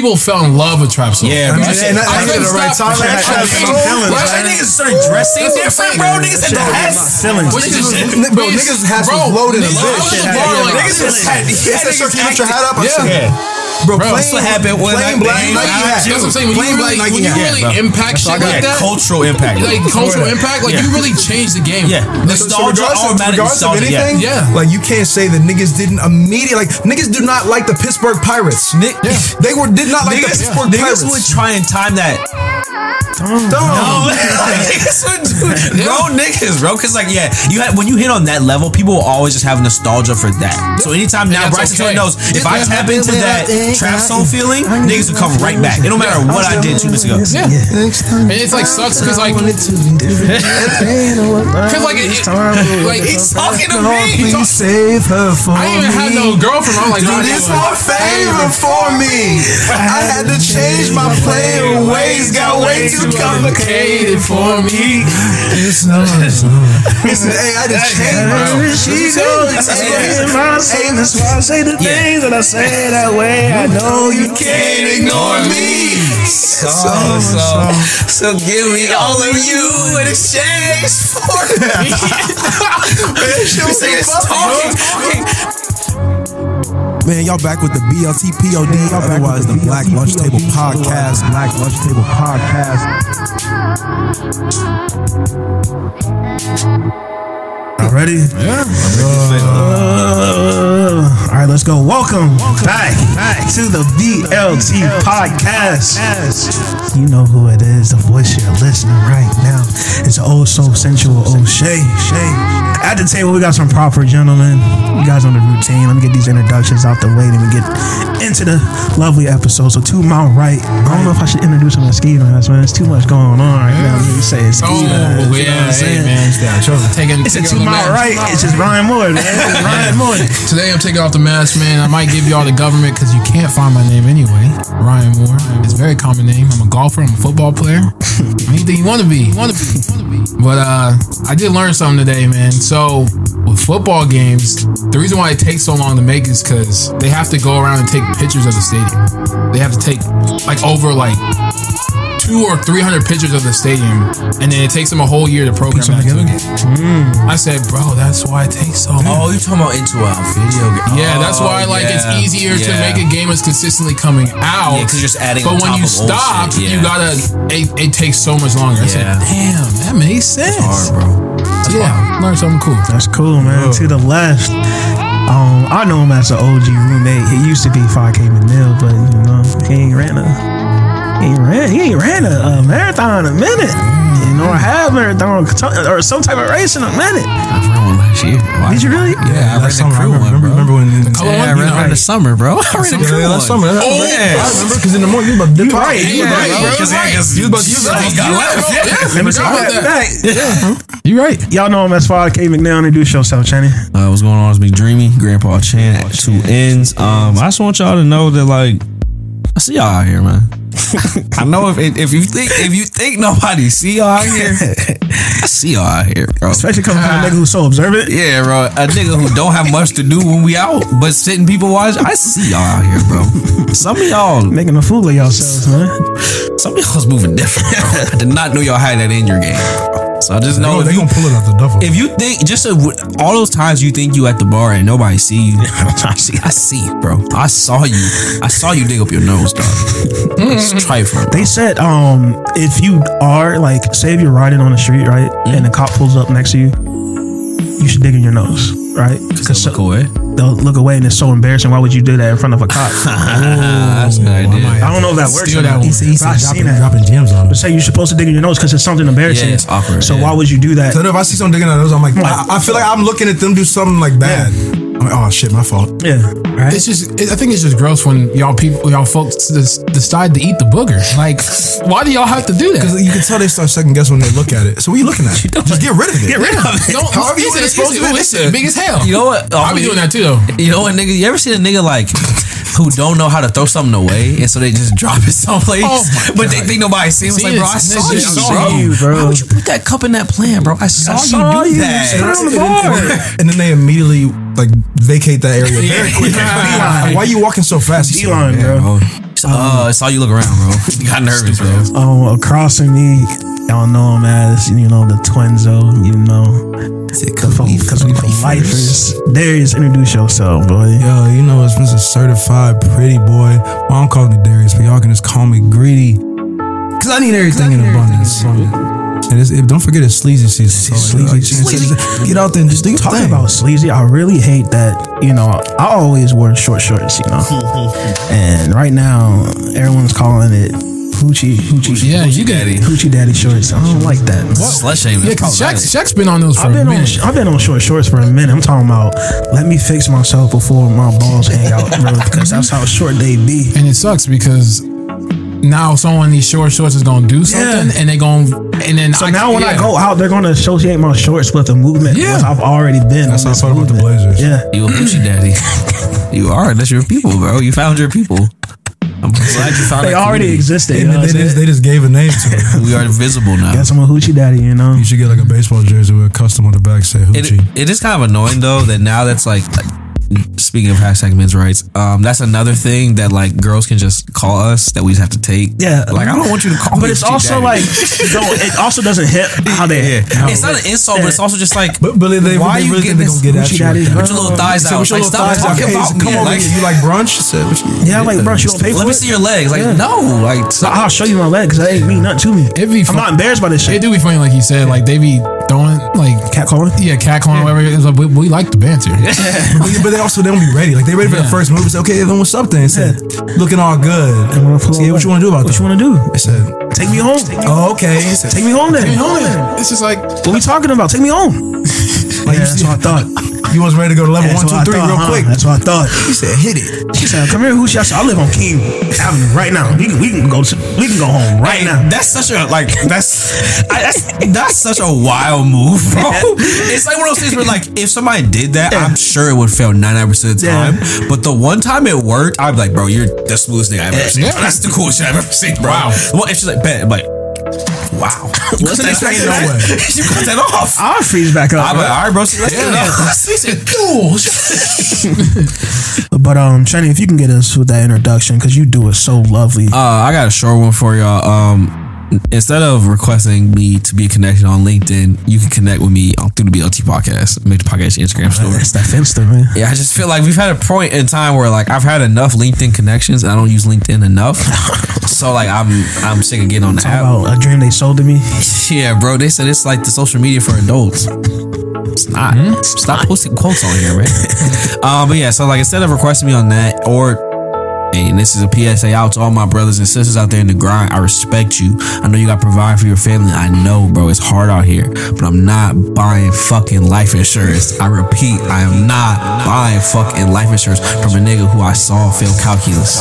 people fell in love with trap songs. Yeah, I bro. mean, and that- I I hit couldn't the right stop- time. That That trap shit song- was feelings, niggas started dressing That's what I'm different, bro. Niggas had the hats. Niggas was- Niggas- bro, bitch, niggas hats bro, was loaded niggas- a I bitch. was Shit the had- bar, yeah, Niggas just had It's shirt, you hat up. Yeah. Said, Bro, Bro, plain, that's what happened when plain I- black Nike hat. That's what I'm saying. When Plain you black really, Nike when you really bro. impact shit like Yeah, that, cultural impact. like cultural impact, like Yeah. you really changed the game. Yeah. So- so Nostalgia, regardless automatic regardless of nostalgia, yeah. anything, Yeah. like you can't say that niggas didn't immediately like niggas do not like the Pittsburgh Pirates. Nick- Yeah. They were did not like Niggas, the Pittsburgh niggas Pirates. would try and time that. Dumb. No, niggas would do Bro, niggas, bro. Cause like, yeah, you had when you hit on that level, people will always just have nostalgia for that. So anytime now, that's Bryson okay. Knows if I tap into that trap soul feeling, niggas will come right back. It don't matter what I did two minutes ago. Yeah. And it's like sucks because like, because like, it, it, like He's talking to me. Please save her for I didn't even have no girlfriend. I'm like, Do nah, this nah, one favor for me. I had to change my playing ways. Got way too complicated for me. It's not. Uh, Listen, hey, I just changed my. She knows. Hey, that's why I say the things that I say that way. I know you can't ignore me. So, so, so give me all of you in exchange for me. This nigga's talking, talking. Man, y'all back with the BLT POD, otherwise the Black Lunch Table Podcast. Black Lunch Table Podcast. Y'all ready? Yeah. Uh, all right, let's go. Welcome back, back to the BLT podcast. You know who it is. The voice you're listening right now. It's old so sensual O'Shea. Shay. Shay. At the table, we got some proper gentlemen. You guys on the routine. Let me get these introductions out the way. Then we get into the lovely episode. So to my right, I don't know if I should introduce him as Ski Mask, man. It's too much going on right now. You say it's Ski Oh, Mask, you know what I'm hey, saying? man. Taking, It's a taking to my mask. right. It's just Ryan Moore, man. It's Ryan Moore. Today I'm taking off the mask, man. I might give y'all the government because you can't find my name anyway. Ryan Moore. It's a very common name. I'm a golfer. I'm a football player. Anything you want to be. You want to be. You wanna be. But uh, I did learn something today, man. So with football games, the reason why it takes so long to make is because they have to go around and take pictures of the stadium. They have to take like over like two or three hundred pictures of the stadium, and then it takes them a whole year to program that to a game. I said, bro, that's why it takes so long. Oh, you talking about into a video game? Yeah, that's why like yeah, it's easier to make a game that's consistently coming out. Yeah, 'cause you're just adding But on when top you of stop, shit, you gotta. It, it takes so much longer. I said, damn, that makes sense. hard, bro. That's yeah, learn something cool. That's cool, man. To the left, um, I know him as an OG roommate. He used to be 5K McNeil, but you know, he ain't ran a, he ran, he ran a, a marathon in a minute. You know, or half marathon or some type of race in a minute. I ran one last year. Did you really? Yeah, I ran the crew one, remember, bro. remember when? color Yeah, I one? You ran know, one in the summer, bro. I ran the crew Yeah, one. last summer. That's Oh, yeah. I remember because in the morning you was about to dip out. right, you Yeah, right, bro. bro. Because I You was about to use that. You right, bro. Yeah, Let me forgot take about that that. back. You right. Y'all know him as 5K McNeil. Introduce yourself, Channing. Uh, what's going on? It's me, Dreamy, Grandpa Chan two ends. Um, I just want y'all to know that like I see y'all out here, man. I know if if you think if you think nobody see y'all out here, I see y'all out here, bro. Especially coming from a nigga who's so observant. Yeah, bro. A nigga who don't have much to do when we out, but sitting people watch. I see y'all out here, bro. Some of y'all, Making a fool of yourselves, man. some of y'all's moving different. Bro. I did not know y'all had that in your game. Bro. So I just know They if you gonna pull it out the duffel. if you think just a, all those times you think you at the bar and nobody see you, I see, I see, bro. I saw you. I saw you dig up your nose, dog. It's trifling. They said, um, if you are like, say if you're riding on the street, right, and the cop pulls up next to you, you should dig in your nose, right? Because Look away. they'll look away, and it's so embarrassing. Why would you do that in front of a cop? That's a good idea. I don't know if that works. Steal or that not, one. but I've seen that. dropping gems on But say you're supposed to dig in your nose because it's something embarrassing. Yeah, it's awkward, So yeah. why would you do that? So if I see someone digging in their nose, I'm like, I, I feel like I'm looking at them do something like bad. I'm like, oh shit, my fault. Yeah, right. It's just, it, I think it's just gross when y'all people, y'all folks des- decide to eat the booger. Like, why do y'all have to do that? Because you can tell they start second guess when they look at it. So what are you looking at? Just get rid of it. Get rid of it. Don't, However you he said- wanna dispose of it. It's big as hell. You know what? I'll be doing that too, though. You know what, nigga? You ever seen a nigga like who don't know how to throw something away, and so they just drop it someplace, Oh my but they God. think nobody see him? It's like, bro, I saw you, just bro. you, bro. Why would you put that cup in that plant, bro? I saw, saw you do you. that. Put it the bar. And then they immediately like vacate that area very quickly. Beeline. Why are you walking so fast? Beeline, Yeah, bro. bro. Uh, I saw you look around, bro. You got nervous, bro. Um, across from me, y'all know him as you know the Twinzo. You know, because we for lifers. Darius, introduce yourself, boy. Yo, you know it's Mr. Certified Pretty Boy. Mom calls me Darius, but y'all can just call me Greedy. Cause I need everything in abundance. And it's, it, don't forget it's sleazy season. So like, Sleazy. like, Get out there and just do your Talking thing. about sleazy, I really hate that. You know, I always wear short shorts. You know, and right now everyone's calling it hoochie hoochie. Yeah, you got Daddy. Hoochie daddy shorts. I don't like that. Slut shaming. Yeah, because Shaq's, Shaq's been on those for I've a been on minute. I've been on short shorts for a minute. I'm talking about let me fix myself before my balls hang out, bro. Because that's how short they be. and it sucks because now someone in these short shorts is gonna do something, and they're gonna and then So now when I go out, they're going to associate my shorts with the movement. Yeah. Yeah, I've already been. That's on how I this felt about the. Blazers. Yeah. You a Gucci daddy. you are. That's your people, bro. You found your people. I'm glad you found They already community. existed. They, You know they, just, they just gave a name to it. We are visible now. Guess I'm a hoochie daddy, you know? You should get like a baseball jersey with a custom on the back say It, Hoochie. it is kind of annoying though that now that's like, speaking of hashtag men's rights, um, that's another thing that like girls can just call us that we just have to take. Yeah. like I don't want you to call me. But it's also daddy. like, no, it also doesn't hit how they. yeah, it's not an insult, but it's also just like. But, but they, they, Why they you really think getting they're gonna get at you. daddy, like bro? that. Put your little thighs Say, out. "What's your Like, little stop thighs out? talking Hey, about Come me. on, Like, you like brunch? I said, what you- Yeah, like, brunch. you don't pay for let me see your legs. Like, no, like, I'll show you my leg because that ain't mean nothing to me. It'd be I'm not embarrassed by this shit. It shit. do be funny, like you said, like they be throwing like Cat calling? yeah, cat catcalling, whatever. It's like, we, we like the banter. But, but they also they don't be ready. Like they ready for Yeah. the first move. Say, okay, then what's up then? It said, looking all good. I'm gonna yeah, what you want to do about it? What that? you want to do? I said, Take me home. oh, okay. He said, Take me home then. Take me home then. It's just like What we talking about? Take me home. like, Yeah, you, that's see, what I thought. You was ready to go to level one, two, three, thought, real huh? quick. That's what I thought. He said, hit it. She said, "Come here, Hoochie." I said, "I live on King Avenue right now. We can, we can go to we can go home right now." That's such a like that's I, that's that's such a wild move, bro. It's like one of those things where like if somebody did that, I'm sure it would fail 99 percent of the Yeah. time. But the one time it worked, I'd be like, bro, you're the smoothest thing I've ever seen. Yeah. That's the coolest shit I've ever seen, bro. Wow. Well, and she's like, bet, I'm like, wow. You couldn't expect no that. way. You cut that off. I'll freeze back up. I'm like, bro. all right, bro. So let's get it off. But um, Shani, if you can get us with that introduction, because you do it so lovely. Uh, I got a short one for y'all. Um, instead of requesting me to be a connection on LinkedIn, you can connect with me on, through the BLT podcast. Make the podcast Instagram story. That's that Finster, man. Yeah, I just feel like we've had a point in time where like I've had enough LinkedIn connections and I don't use LinkedIn enough. so like I'm I'm sick of getting on the app. About a dream they sold to me. Yeah, bro. They said it's like the social media for adults. It's not. Stop posting quotes on here, man. um, but yeah, so like instead of requesting me on that or and this is a PSA out to all my brothers and sisters out there in the grind. I respect you. I know you got to provide for your family. I know, bro, it's hard out here, but I'm not buying fucking life insurance. I repeat, I am not buying fucking life insurance from a nigga who I saw fail calculus.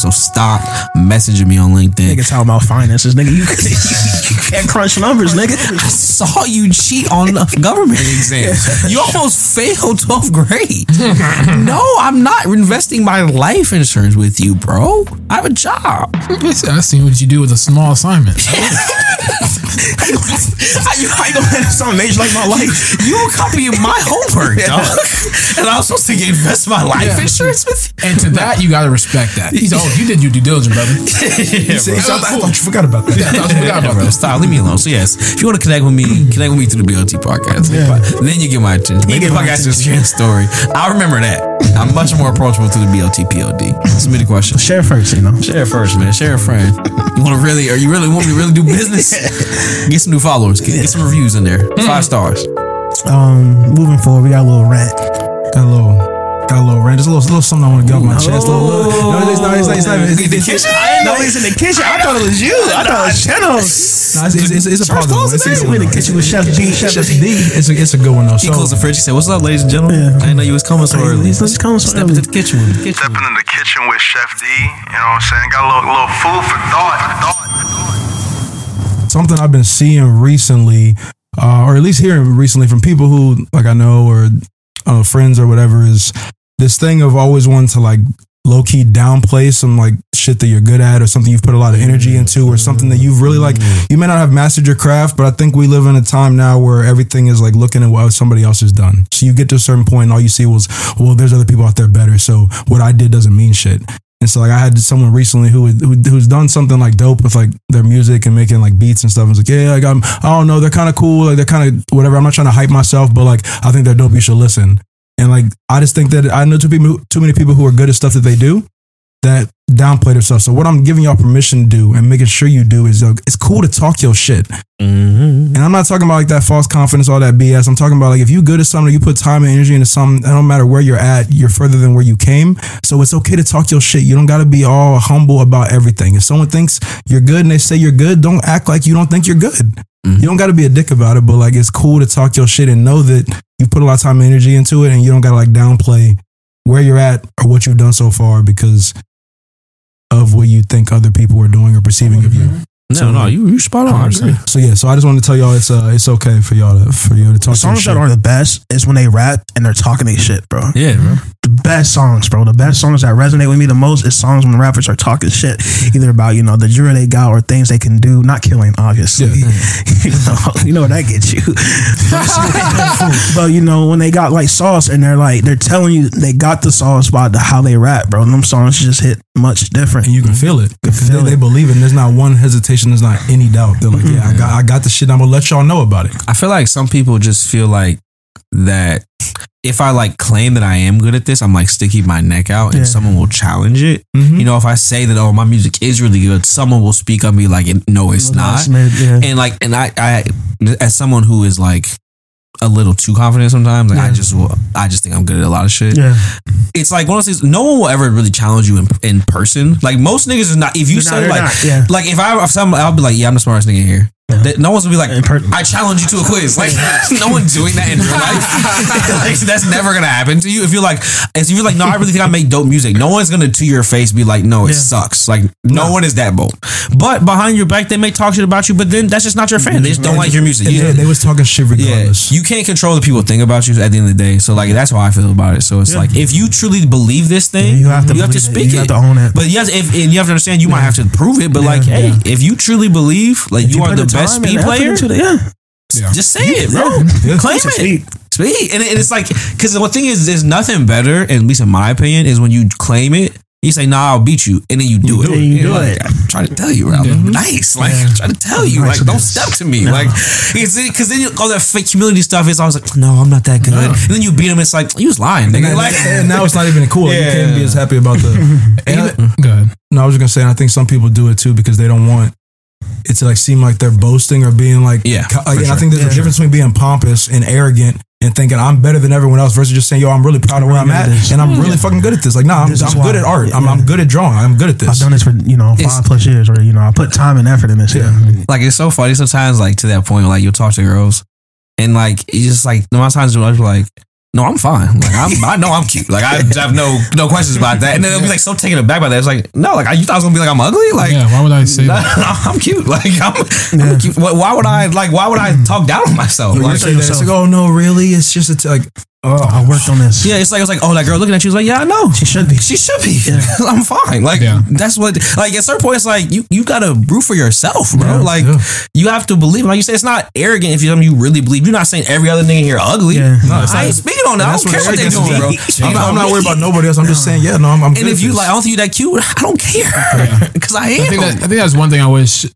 So stop messaging me on LinkedIn. Nigga talking about finances, nigga. You, you can't crunch numbers, nigga. I saw you cheat on the government exam. You almost failed 12th grade. No, I'm not investing my life insurance with you, bro. I have a job. I seen what you do with a small assignment. How you, how you gonna have Something major like my life. you gonna copy my homework, dog? And I'm supposed to invest my life Yeah. insurance with you? And to that, you gotta respect that. He's oh, you did your due diligence, brother. He said, I thought you forgot about that. I thought you forgot about that. stop. Leave me alone. So yes, if you want to connect with me, connect with me through the BLT podcast. Then you get my attention. Make the get my your story. I'll remember that. I'm much more approachable through the BLT POD. Submit a question. Share first, you know. Share first, man. Share a friend. You want to really, or you really want me to really do business? Get some new followers. Get, get some reviews in there. Five stars. Um, moving forward, we got a little rant. Got a little, got a little rant. Just a little, little something I want to get off my chest. Little, little, no, it's not. It's not. It's not. It's, it's, it's, I didn't know he's in the kitchen. I thought it was you. I thought it was Chenos. No, it's, it's, it's, it's a positive. one. It's a He's good in the kitchen with Chef D. Chef, Chef D. It's a, it's a good one though. He So, closed the fridge. He said, "What's up, ladies and gentlemen? Yeah. I didn't know you was coming so early. He's just coming so Step early. into the kitchen. with me. Stepping in the kitchen with Chef D. You know what I'm saying? Got a little, little food for thought. thought. something I've been seeing recently, uh, or at least hearing recently from people who like I know or uh, friends or whatever, is this thing of always wanting to like low key downplay some like shit that you're good at or something you've put a lot of energy mm. into or something that you've really like. Mm. You may not have mastered your craft, but I think we live in a time now where everything is like looking at what somebody else has done. So you get to a certain point, and all you see was, well, there's other people out there better. So what I did doesn't mean shit. And so like I had someone recently who, who who's done something like dope with like their music and making like beats and stuff. And was like, yeah, like I'm, I don't know, they're kind of cool, like they're kind of whatever. I'm not trying to hype myself, but like I think they're dope. You should listen. And like I just think that I know too people, too many people who are good at stuff that they do that downplay themselves. So what I'm giving y'all permission to do and making sure you do is uh, it's cool to talk your shit. Mm-hmm. And I'm not talking about like that false confidence, all that BS. I'm talking about like if you good at something, you put time and energy into something, it don't matter where you're at, you're further than where you came. So it's okay to talk your shit. You don't gotta be all humble about everything. If someone thinks you're good and they say you're good, don't act like you don't think you're good. Mm-hmm. You don't gotta be a dick about it, but like it's cool to talk your shit and know that you put a lot of time and energy into it and you don't gotta like downplay where you're at or what you've done so far because of what you think other people are doing or perceiving of you. Mm-hmm. No, no, you you spot on. I agree. So yeah, so I just wanted to tell y'all it's uh it's okay for y'all to for you to talk The songs some that shit. are the best is when they rap and they're talking their shit, bro. Yeah, bro. The best songs, bro. The best songs that resonate with me the most is songs when rappers are talking shit, either about you know the jury they got or things they can do. Not killing, obviously. you know, you know what that gets you. but you know when they got like sauce and they're like they're telling you they got the sauce by the, how they rap, bro. And them songs just hit much different. and you can feel it because feel they, it. they believe it. And there's not one hesitation. There's not any doubt. They're like, yeah, I got I got the shit. I'm gonna let y'all know about it. I feel like some people just feel like that if I like claim that I am good at this, I'm like sticking my neck out and Yeah. someone will challenge it. Mhm. You know, if I say that, oh, my music is really good, someone will speak on me like, no, it's not. Yeah. And like, and I, I, as someone who is like a little too confident sometimes, like I just will, I just think I'm good at a lot of shit. yeah. It's like one of those things, no one will ever really challenge you in, in person. Like most niggas is not, if you They're say they're like, yeah. like if I, if some, I'll be like, yeah, I'm the smartest nigga here. Yeah. That- No one's gonna be like, I challenge you to a quiz. Like, no one's doing that in real life. like, that's never gonna happen to you. If you're like, if you're like, no, I really think I make dope music. No one's gonna to your face be like, no, it Yeah. sucks. Like, no, one is that bold. But behind your back, they may talk shit about you. But then that's just not your fan. They just don't like your music. Yeah, they was talking shit regardless. yeah, you can't control the people think about you at the end of the day. So like that's how I feel about it. So it's like if you truly believe this thing, You have to believe it. speak You have to own it. But yes, if and you have to understand, you might have to prove it. But like, hey, yeah. if you truly believe, like If you, are the best speed player, it, yeah. Yeah. just say it, bro. Yeah. Claim it. Speak. And, it- and it's like, because the thing is, there's nothing better, at least in my opinion, is when you claim it. You say, "Nah, I'll beat you," and then you do it. do it. You do like, it. I'm trying to tell you, Ralph. I'm nice. Like, I'm trying to tell you, Nice like, don't step to me. No. Like, because then you, all that fake humility stuff is always like, "No, I'm not that good," and then you beat him. It's like you was lying, nigga. And, Like, and now it's not even cool. Yeah. You can't be as happy about the. And I- Go ahead. no, I was just gonna say, and I think some people do it too because they don't want it to like seem like they're boasting or being like, Yeah, co- like, and I think there's Yeah. a difference between being pompous and arrogant and thinking I'm better than everyone else versus just saying, yo, I'm really proud of where I'm at this. and I'm really fucking good at this. Like, nah, I'm, I'm good at art. I'm. I'm good at drawing. I'm good at this. I've done this for you know It's- five plus years, or you know I put time and effort in this. Yeah, like it's so funny sometimes. Like to that point, like you'll talk to girls, and like it's just like the amount of times when I was like. No, I'm fine. Like I'm, I know I'm cute. Like I have no no questions about that. And then they'll be like so taken aback by that. It's like no, like I, you thought I was gonna be like I'm ugly. Like Yeah, why would I say no, that? I'm cute. Like I'm, I'm cute. Why, why would I like? Why would I talk down on myself? You Like, say that, it's like, oh no, really? It's just a t- like, oh, I worked on this. yeah, it's like it's like oh that girl looking at you. It's like yeah, I know she should be. she should be. I'm fine. Like Yeah. that's what. Like at certain point, it's like you you gotta root for yourself, bro. Yeah, like yeah. you have to believe. Like you say, it's not arrogant if you you really believe. You're not saying every other nigga here ugly. Yeah. No, it's I ain't speaking on that. I don't care what they doing, bro. I'm not, I'm not worried about nobody else. I'm just saying, yeah, no, I'm, I'm good And if you like, I don't think you that cute. I don't care because I am. I think that I think that's one thing I wish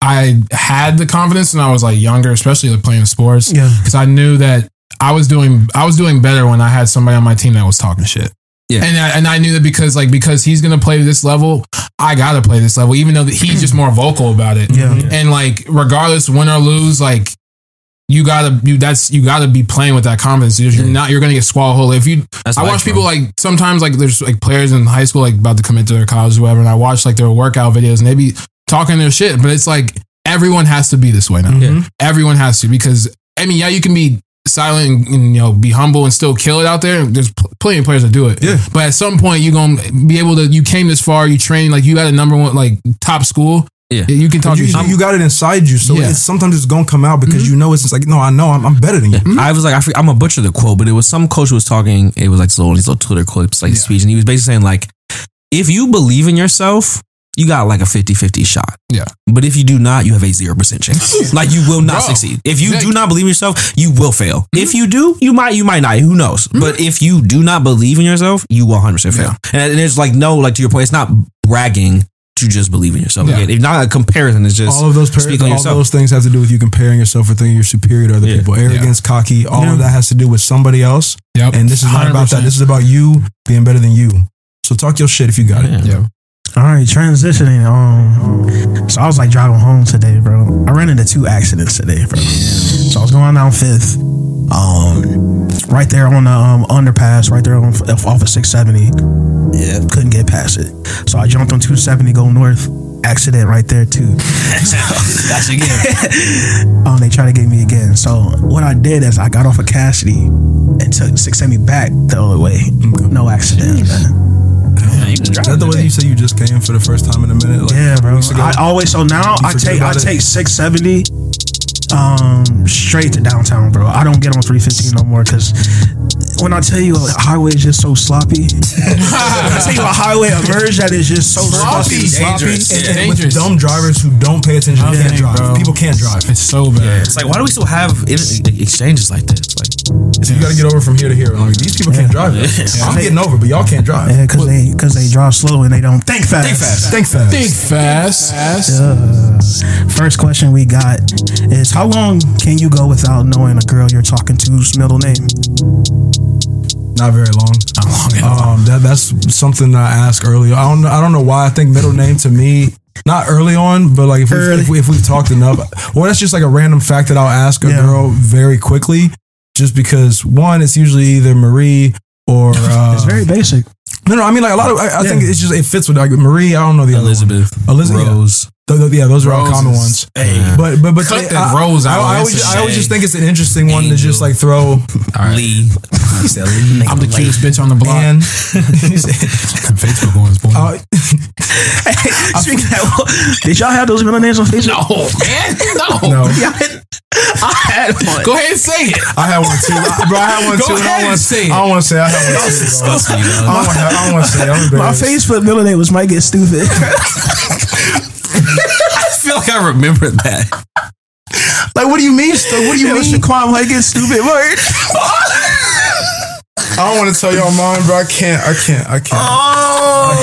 I had the confidence when I was like younger, especially like playing sports. Yeah. because I knew that I was doing I was doing better when I had somebody on my team that was talking shit. Yeah. and I, and I knew that because like because he's gonna play this level, I gotta play this level, even though he's just more vocal about it. Yeah. and like regardless win or lose, like you gotta you that's you gotta be playing with that confidence. You're Yeah. not you're gonna get swallowed whole. If you That's I watch bro. people like sometimes like there's like players in high school like about to commit to their college or whatever, and I watch like their workout videos and they be talking their shit, but it's like everyone has to be this way now. Yeah. Mm-hmm. Everyone has to because I mean, yeah, you can be silent and, and, you know be humble and still kill it out there. There's pl- plenty of players that do it. Yeah. But at some point, you're gonna be able to. You came this far. You train like you got a number one like top school. Yeah. You can talk you, your you, you got it inside you, so Yeah. it's sometimes it's gonna come out because mm-hmm. you know it's just like, no, I know I'm, I'm better than you. Mm-hmm. I was like, I forget, I'm a butcher the quote, but it was some coach who was talking. It was like this little, these little Twitter clips, like Yeah. speech, and he was basically saying like, if you believe in yourself, you got like a 50-50 shot. Yeah. But if you do not, you have a zero percent chance. like you will not Bro, succeed. If you yeah. do not believe in yourself, you will fail. Mm-hmm. If you do, you might, you might not. Who knows? Mm-hmm. But if you do not believe in yourself, you will 100 percent fail. And, and there's like no, like to your point, it's not bragging to just believe in yourself. Yeah. Again, it's not a comparison. It's just all of those par- speak on all yourself. those things have to do with you comparing yourself or thinking you're superior to other Yeah. people. Arrogance, cocky, all of that has to do with somebody else. Yep. And this is not about that. This is about you being better than you. So talk your shit if you got it. Yeah. All right, transitioning. Um, so I was like driving home today, bro. I ran into two accidents today, bro. So I was going down Fifth, um, right there on the um, underpass, right there on off of six seventy. Yeah, couldn't get past it. So I jumped on two seventy, go north. Accident right there too. That's again. Um, they tried to get me again. So what I did is I got off of Cassady and took six seventy back the other way. No accident. Is that the way you say you just came for the first time in a minute? Like, Yeah, bro. I always so now I take I it? take six seventy um straight to downtown, bro. I don't get on three fifteen no more because when I tell you a highway is just so sloppy, I tell you a highway emerge that is just so Sloppy. sloppy, Dangerous. sloppy. It's And with dangerous. dumb drivers who don't pay attention, Okay, can't drive. bro. People can't drive. It's so bad. It's like, why do we still have exchanges like this? Like, So you got to get over from here to here. Like these people can't drive. I'm getting over, but y'all can't drive. Yeah, because they because they drive slow and they don't think fast. Think fast. Think fast. Think fast. Uh, first question we got is how long can you go without knowing a girl you're talking to's middle name? Not very long. Um, that that's something that I asked earlier. I don't know. I don't know why. I think middle name to me, not early on, but like if we Early. if, we, if we've talked enough, well, that's just like a random fact that I'll ask a Yeah. girl very quickly, just because one, it's usually either Marie or uh, It's very basic. no, no. I mean, like a lot of. I, I think Yeah. it's just it fits with like Marie. I don't know the other one. Elizabeth, Elizabeth, yeah. Rose. Th- th- yeah, those are all common ones. Hey. But but but Cut I- that I, Rose out. I, I always just, I always just think it's an interesting one to just like throw. Lee. He Lee. I'm the cutest bitch on the block. And Facebook ones, boy. uh, Speaking of, did y'all have those middle names on Facebook? no, man. No. no, I had- I had one. Go ahead and say it. I had one too, I- bro. I had one Go too. ahead I don't and want say I don't want to say I had one too. I don't want to. I don't want to say. it. I'm My. Facebook middle name was Might Get Stupid. I feel like I remember that. Like, what do you mean? Stu? What do you It was mean? Shaquan Might Get Stupid word. I don't want to tell y'all mine, bro. I can't. I can't. I can't. Oh,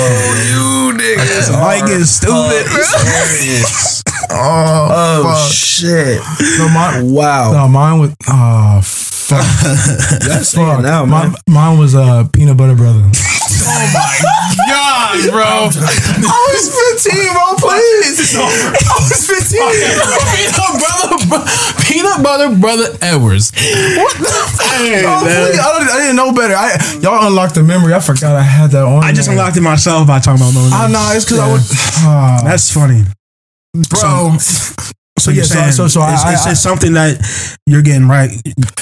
you niggas. Mike is Stupid. oh, oh shit. no, mine. Wow. No, mine was. Oh, fuck. That's fuck. now, Mine, man. mine was uh, peanut butter brother. God, bro. I was 15, bro, please. I was 15. peanut butter, bro- peanut butter brother Edwards. What the Hey, fuck? oh, please, I, I didn't know better. I, y'all unlocked the memory. I forgot I had that on. I just there. unlocked it myself by talking about middle I names. know it's because I Yeah. would. Ah. That's funny. bro. So yeah, you're so- so- so I- it's, it's something that you're getting right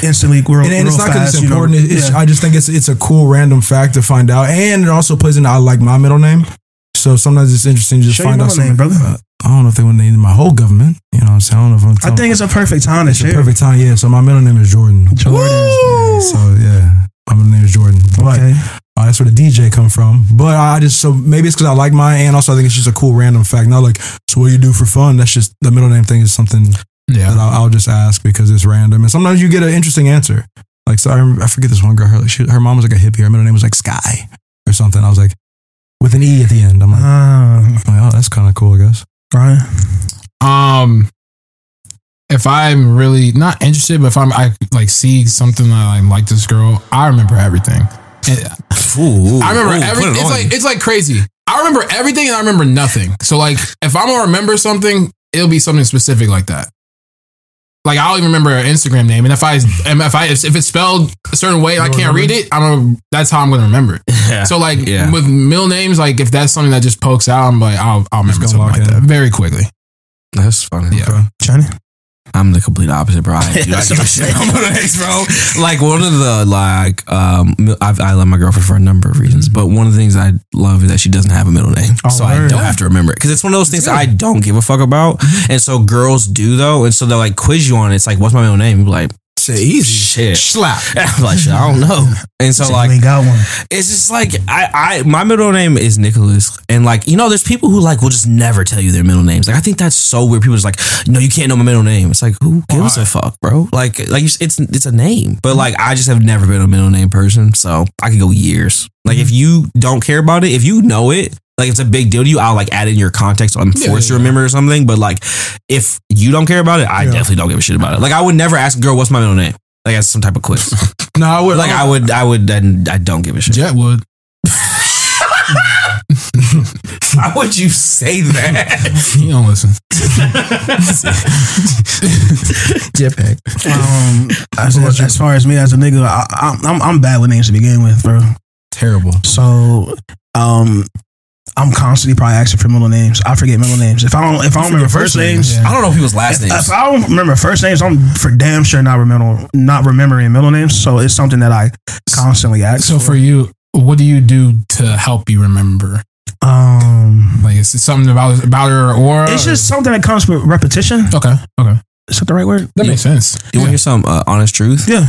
instantly. Real, and, and it's not because it's you know? important. It's, Yeah. I just think it's it's a cool random fact to find out, and it also plays into I like my middle name. So sometimes it's interesting to just find out name, something. brother. I don't know if they want to name my whole government. You know, what I'm saying I don't know if I'm. I think it's a perfect time to it's a share. perfect time. Yeah. So my middle name is Jordan. Jordan. Yeah, so yeah, my middle name is Jordan. But Okay. Uh, that's where the DJ come from. But I just so maybe it's because I like mine, and also I think it's just a cool random fact. Not like so what do you do for fun. That's just the middle name thing is something that Yeah. I'll, I'll just ask because it's random, and sometimes you get an interesting answer. Like so, I, rem- I forget this one girl. Her she, her mom was like a hippie. Her middle name was like Sky or something. I was like with an e at the end. I'm like, Ah, I'm like, oh, that's kind of cool, I guess. Right. Um, if I'm really not interested, but if I'm I like see something that I like this girl, I remember everything. And Ooh, I remember ooh, everything. it It's on like it's like crazy. I remember everything and I remember nothing. So like if I'm gonna remember something, it'll be something specific like that. Like I'll even remember an Instagram name, and if I if I if it's spelled a certain way, I can't read it. I'm gonna, that's how I'm gonna remember it. Yeah. So like Yeah. with middle names, like if that's something that just pokes out, I'm like I'll I'll remember gonna something like in. that very quickly. That's funny. Yeah. Johnny. I'm the complete opposite, bro. I do not give a shit about middle names, bro. Like one of the like, um, I've, I love my girlfriend for a number of reasons, but one of the things I love is that she doesn't have a middle name, Oh, so I don't have to remember it because it's one of those things that I don't give a fuck about, and so girls do though, and so they'll like quiz you on it. It's like, what's my middle name? You be like. Shit, easy. Shit. Slap. I'm like, shit, I don't know. And so You like ain't got one. it's just like I, I my middle name is Nicholas, and like you know, there's people who like will just never tell you their middle names. Like I think that's so weird. People just like, no, you can't know my middle name. It's like who gives a fuck, bro? Like like it's it's a name, but like I just have never been a middle name person, so I could go years. Like if you don't care about it, if you know it. Like it's a big deal to you, I'll like add in your context. I'm Yeah, forced yeah, to remember or something. But like, if you don't care about it, I Yeah. definitely don't give a shit about it. Like I would never ask a girl, "What's my middle name?" Like as some type of quiz. No, I would like I would, I would, and I don't give a shit. Jet would. Why would you say that? You don't listen. jetpack. Um, as, as, as far as me as a nigga, I, I, I'm I'm bad with names to begin with, bro. Terrible. So, um, I'm constantly probably asking for middle names. I forget middle names. If I don't, if I don't remember first names, I don't know people's last if, names. if I don't remember first names, I'm for damn sure not remember not remembering middle names. So it's something that I constantly ask. So for you, what do you do to help you remember? um, Like, is it something about about her or? it's just something that comes with repetition. okay. Okay, Is that the right word? that makes sense. You want to hear some uh, honest truth? Yeah,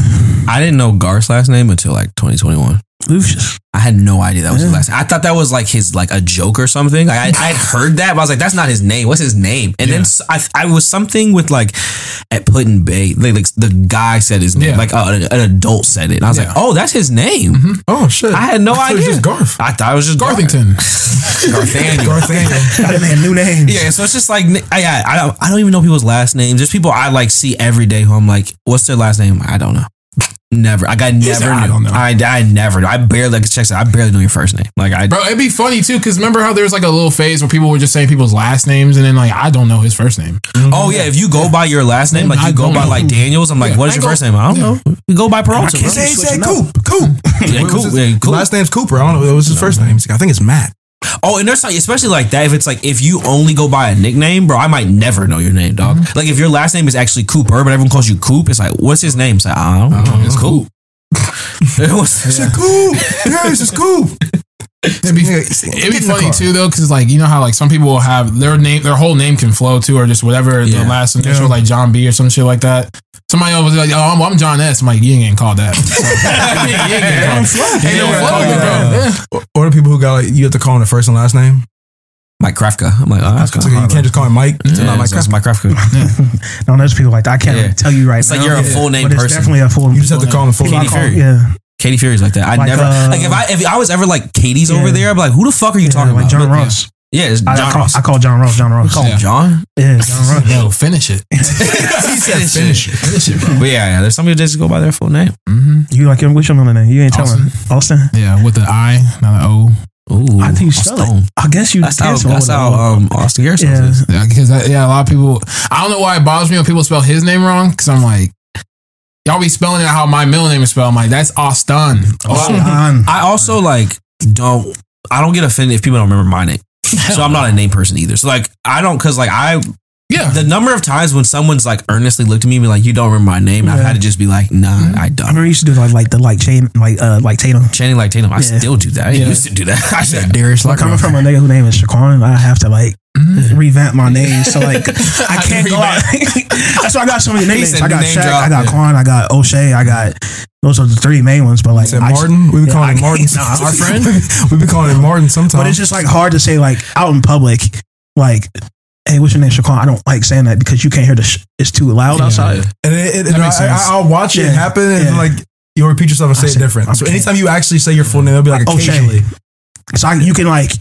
I didn't know Garth's last name until like 2021. Lucius. I had no idea that was his last name. I thought that was like his like a joke or something. Like, I I had heard that, but I was like, that's not his name. What's his name? And then I, I was something with like at Put in Bay. Like, like the guy said his name. Yeah. Like uh, an, adult said it, and I was Yeah. like, oh, that's his name. Oh shit! I had no I thought it idea. was just Garth. I thought it was just Garthington. Garthaniel. Garthaniel. Got a new names. Yeah, so it's just like I, I I don't I don't even know people's last names. There's people I like see every day who I'm like, what's their last name? I don't know. Never. Like I never said, knew. "I don't know." I, I never. knew. I barely like check. I barely know your first name. Like I. Bro, it'd be funny too, because remember how there was like a little phase where people were just saying people's last names, and then like I don't know his first name. Oh yeah, if you go by your last name, like I you go by know. like Daniels, I'm like, Yeah, what is I your go- first name? I don't yeah. know. We go by Peralta. bro. Say, say switching. Coop. Coop. Yeah, Coop, his- yeah, Coop. Last name's Cooper. I don't know. It was his first name. I think it's Matt. Oh, and there's like, especially like that. If it's like if you only go by a nickname, bro, I might never know your name, dog. Mm-hmm. Like if your last name is actually Cooper, but everyone calls you Coop, it's like, what's his name? It's like, I don't know. It's Coop. It was- It's Coop. Yes, it's Coop. It'd be, it'd be funny too though, because like you know how like some people will have their name, their whole name can flow too, or just whatever Yeah. the last initial, Yeah. like John B or some shit like that. Somebody else was like, "Oh, I'm, I'm John S." I'm like, "You ain't getting called that." So, you ain't getting called. Ain't no Yeah. Yeah. Or the people who got like you have to call him the first and last name. Mike Krafka. I'm like, oh, that's So you can't just call him Mike. It's Yeah, not Mike it's Kraft. Mike Krafka. No, there's people like that. I can't Yeah. tell you right It's like now. you're a full name but it's person. definitely a full. You just have to call him the full People I Katy call- Fury. Yeah, Katie Fury's like that. I Like, never uh, like if I if I was ever like Katie's Yeah. over there, I'd be like, who the fuck are you yeah talking like about? John But- Ross. Yeah, it's I, John I, call, Ross. I call John Ross. John Ross. Call him Yeah. John. Yeah, John Ross. Yo, finish it. he said Finish it. Finish it, bro. But yeah, yeah, there's some people just go by their full name. hmm You like him? What's your middle name? You ain't telling. Austin. Austin. Yeah, with the I, not the O. Ooh, I think you spell Stone. it. I guess you. That's how that's it. how um Austin Garrison Yeah. is. Yeah, because yeah, a lot of people. I don't know why it bothers me when people spell his name wrong. Because I'm like, y'all be spelling it how my middle name is spelled. I'm like, that's Austin. Austin. I also like don't I don't get offended if people don't remember my name. So I'm not a name person either. So like I don't cause like I Yeah, the number of times when someone's like earnestly looked at me and be like, you don't remember my name, I've Yeah. had to just be like, nah, I I don't. I remember you used to do like like the like chain like uh like Tatum. Channing like Tatum, I Yeah. still do that. I Yeah. used to do that. I said Darius. Like coming from a nigga whose name is Shaquan, I have to like Mhm. revamp my name. So like I can't go out. That's why I got so many names. said I got name Shaq, drop. I got Yeah. Quan, I got O'Shea, I got those are the three main ones. But like Said I- Martin. We be calling I him Martin. nah, our friend. we be calling him Martin sometimes. But it's just like hard to say like out in public, like, hey, what's your name, Shaquan? I don't like saying that because you can't hear the. Sh- it's too loud Yeah, outside. and it, it, That and makes I, sense. I, will watch it happen, and Yeah. like you'll repeat yourself and say I it different. I So can't. anytime you actually say your full name, it'll be like oh, O'Shea. occasionally. So I, you can like,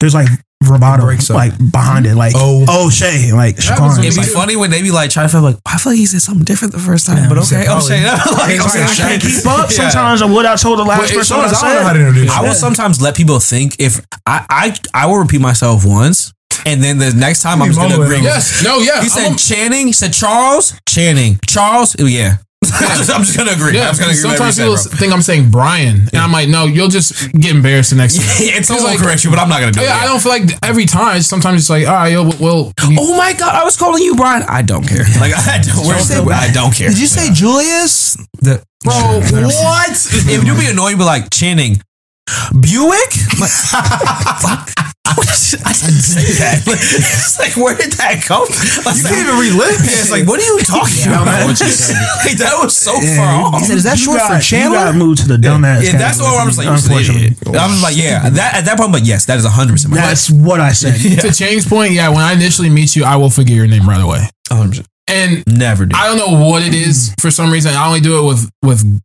there's like vibrato breaks like behind it, like Oh. oh, O'Shea, like Shaquan. It'd be like, funny when they be like trying to feel like I feel like he said something different the first time, Yeah, but okay, oh probably. shit, like, it's like, I can't keep up. Yeah. Sometimes of what I told the last But person. What I I don't know how to said. introduce. I will sometimes let people think if I I I will repeat myself once, and then the next time I'm just gonna mumbling. agree. Yes. No. Yeah. He said I'm- Channing. He said Charles. Channing. Charles. Oh, yeah. I'm just gonna agree. Yeah, I'm just gonna agree. with sometimes everything people you think I'm saying Brian, and I'm like, no, you'll just get embarrassed the next time. said, bro. it's It's all like- correct you, but I'm not gonna do it. Yeah, I don't feel like every time. Sometimes it's like, all right, yo, well, you- Oh my god, I was calling you Brian. I don't care. Like I don't. Where's the, I don't care. Did you say Julius? The, bro, what? It would be annoying, but like Channing. Buick? Like, I didn't say that. It's like, where did that come? Like, You can't even relive. Yeah, it's like, what are you talking about? Like, that was so far off. He said, "Is that You short got- for Chandler?" You got moved to the dumbass. Yeah, that's what I was like. Unfortunately. I was like, yeah. That at that point, I'm like, yes, that is 100. percent that's what I said. To Chang's point, yeah, when I initially meet you, I will forget your name right away. And Never do. I don't know what it is for some reason. I only do it with with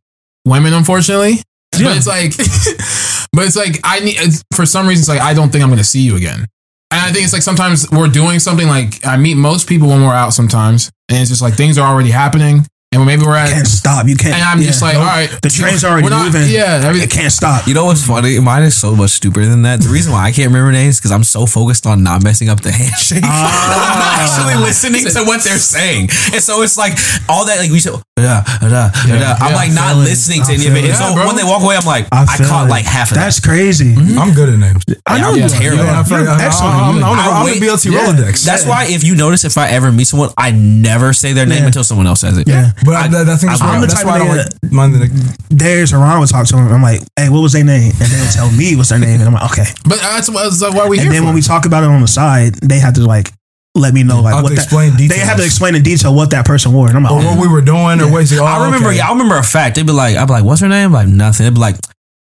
women, unfortunately. But it's like, but it's like I need it's, for some reason. It's like I don't think I'm going to see you again. And I think it's like sometimes we're doing something like I meet most people when we're out sometimes, and it's just like things are already happening, and maybe we're at can't stop. You can't. And I'm just like, nope. all right, the train's already we're not- moving. Yeah, everything. it can't stop. You know what's funny? Mine is so much stupider than that. The reason why I can't remember names because I'm so focused on not messing up the handshake. Ah. I'm not actually listening to what they're saying, and so it's like all that. Like we said, yeah, yeah, yeah, I'm like I not feel it. listening to I any of feel it. And so Yeah, bro. when they walk away, I'm like, I, feel caught it. like half of That's that. crazy. Mm-hmm. I'm good at names. I know I'm you. terrible. You're, I feel like you're I'm- excellent. I'm, I'm, I I'm the BLT. Rolodex. That's why if you notice, if I ever meet someone, I never say their name until someone else says it. Yeah. But I, that, I think that's, I'm why, the that's type why I of don't nigga like mine. the- Darius or Ron would talk to him. I'm like, hey, what was their name? And then tell me what's their name. And I'm like, okay. But that's, what- that's why we And here. then for. when we talk about it on the side, they have to like let me know like I'll what to that, explain They have to explain in detail what that person wore. And I'm like, Or oh, what we were doing, or what Oh, I remember, okay. yeah, I remember a fact. They'd be like, I'd be like, what's her name? Like nothing. They'd be like,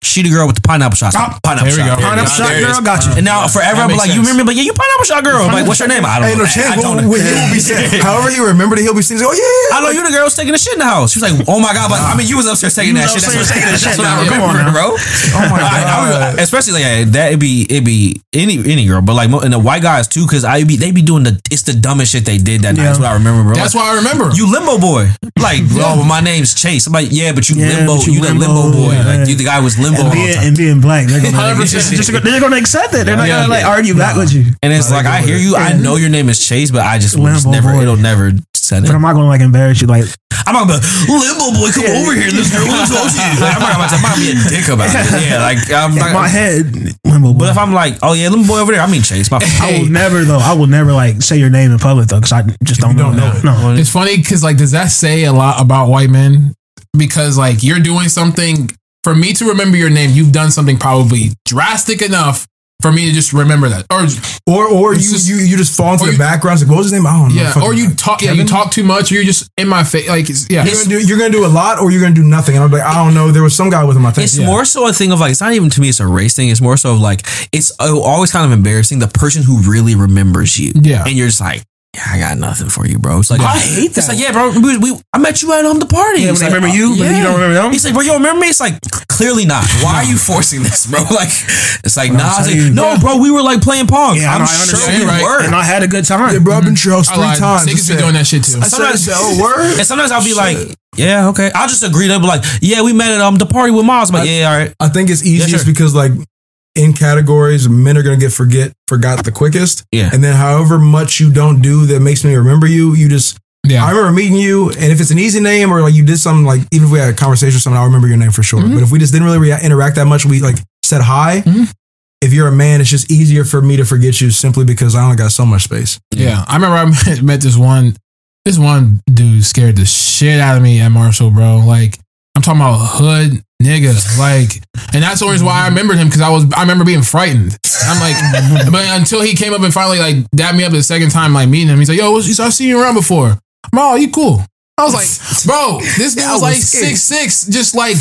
she the girl with the pineapple shots. Oh, ah, pineapple there we shot. go. Pineapple shot There girl, got you. And now forever, I'm makes like, you remember? Like, yeah, you pineapple shot girl. I'm like, what's your name? I don't Hey, know. no chance. I What, what he will be saying. However he remembered, he'll be saying, "Oh yeah." I know you the girl was taking the shit in the house. She was like, "Oh my god!" But I mean, you was upstairs taking You that shit. That's what, taking that's the what shit. I Come on remember, bro. Oh my I- I god. especially like that it'd be it'd be any any girl, but like and the white guys too, because I be they be doing the it's the dumbest shit they did that night. That's what I remember, bro. that's Like, why I remember. you limbo boy. Like, oh, my name's Chase. I'm like, yeah, but you limbo. You, you the limbo, limbo, boy. Like, you the guy was limbo. And all the being, and being black, they're gonna, 100%. just, just, they're gonna accept it. They're not Yeah. gonna like argue back with you. And it's like I hear you. I know your name is Chase, but I just, will never. boy. It'll never send it. But I'm not gonna like embarrass you. Like, I'm not gonna be limbo boy, come over here. This girl who told you. Like, I'm not gonna, I'm not gonna be a dick about it. Yeah, like I'm in not. my head, limbo. but if I'm like, oh yeah, limbo boy over there, I mean Chase. My I will never though. I will never like say your name in public though, because I just don't, don't know. know it. No, It's funny because like, does that say a lot about white men? Because like you're doing something for me to remember your name. You've done something probably drastic enough for me to just remember that, or Or or you just- you you just fall into the you- background. It's like, what was his name? I don't know. yeah, Fucking or you talk. Yeah, you talk too much. Or you're just in my face. Like, yeah, You're gonna, do, you're gonna do a lot, or you're gonna do nothing. And I'm like, I don't know. There was some guy with him. I think. It's Yeah. more so a thing of like it's not even to me. It's a race thing. It's more so of like it's uh, always kind of embarrassing the person who really remembers you. Yeah. and you're just like. Yeah, I got nothing for you, bro. It's like I hate that. It's like, yeah, bro. We, we I met you at um the party. Yeah, It's when they like, remember you, but you don't remember them? He's like, bro, you don't remember me? It's like clearly not. Why are you forcing this, bro? Like, it's like, But nah. I'm It's telling like, you- no, bro. We were like playing pong. yeah, I'm I, know, I sure understand. we right. were. and I had a good time. Yeah, bro, I've been to your house I three lied. times. Niggas I be doing that shit too. I said, Sometimes- oh, word. And sometimes I'll be like, yeah, okay. I'll just agree. They'll be like, yeah, we met at um the party with Miles. I'm like, yeah, all right. I think it's easiest sure. because like in categories, men are gonna get forget forgot the quickest. Yeah. And then however much you don't do that makes me remember you, you just Yeah, I remember meeting you, and if it's an easy name or like you did something like even if we had a conversation or something, I'll remember your name for sure. Mm-hmm. But if we just didn't really rea- interact that much, we like said hi. Mhm. If you're a man, it's just easier for me to forget you simply because I only got so much space. Yeah, I remember I met, met this one, this one dude scared the shit out of me at Marshall, bro. Like I'm talking about hood nigga, like, and that's the reason why I mm-hmm. remembered him because I was I remember being frightened. I'm like, mm-hmm. but until he came up and finally like dabbed me up the second time, like meeting him, he's like, yo, I've seen you around before. I'm oh, you cool. I was like, bro, this dude was was like scared. six six, just like.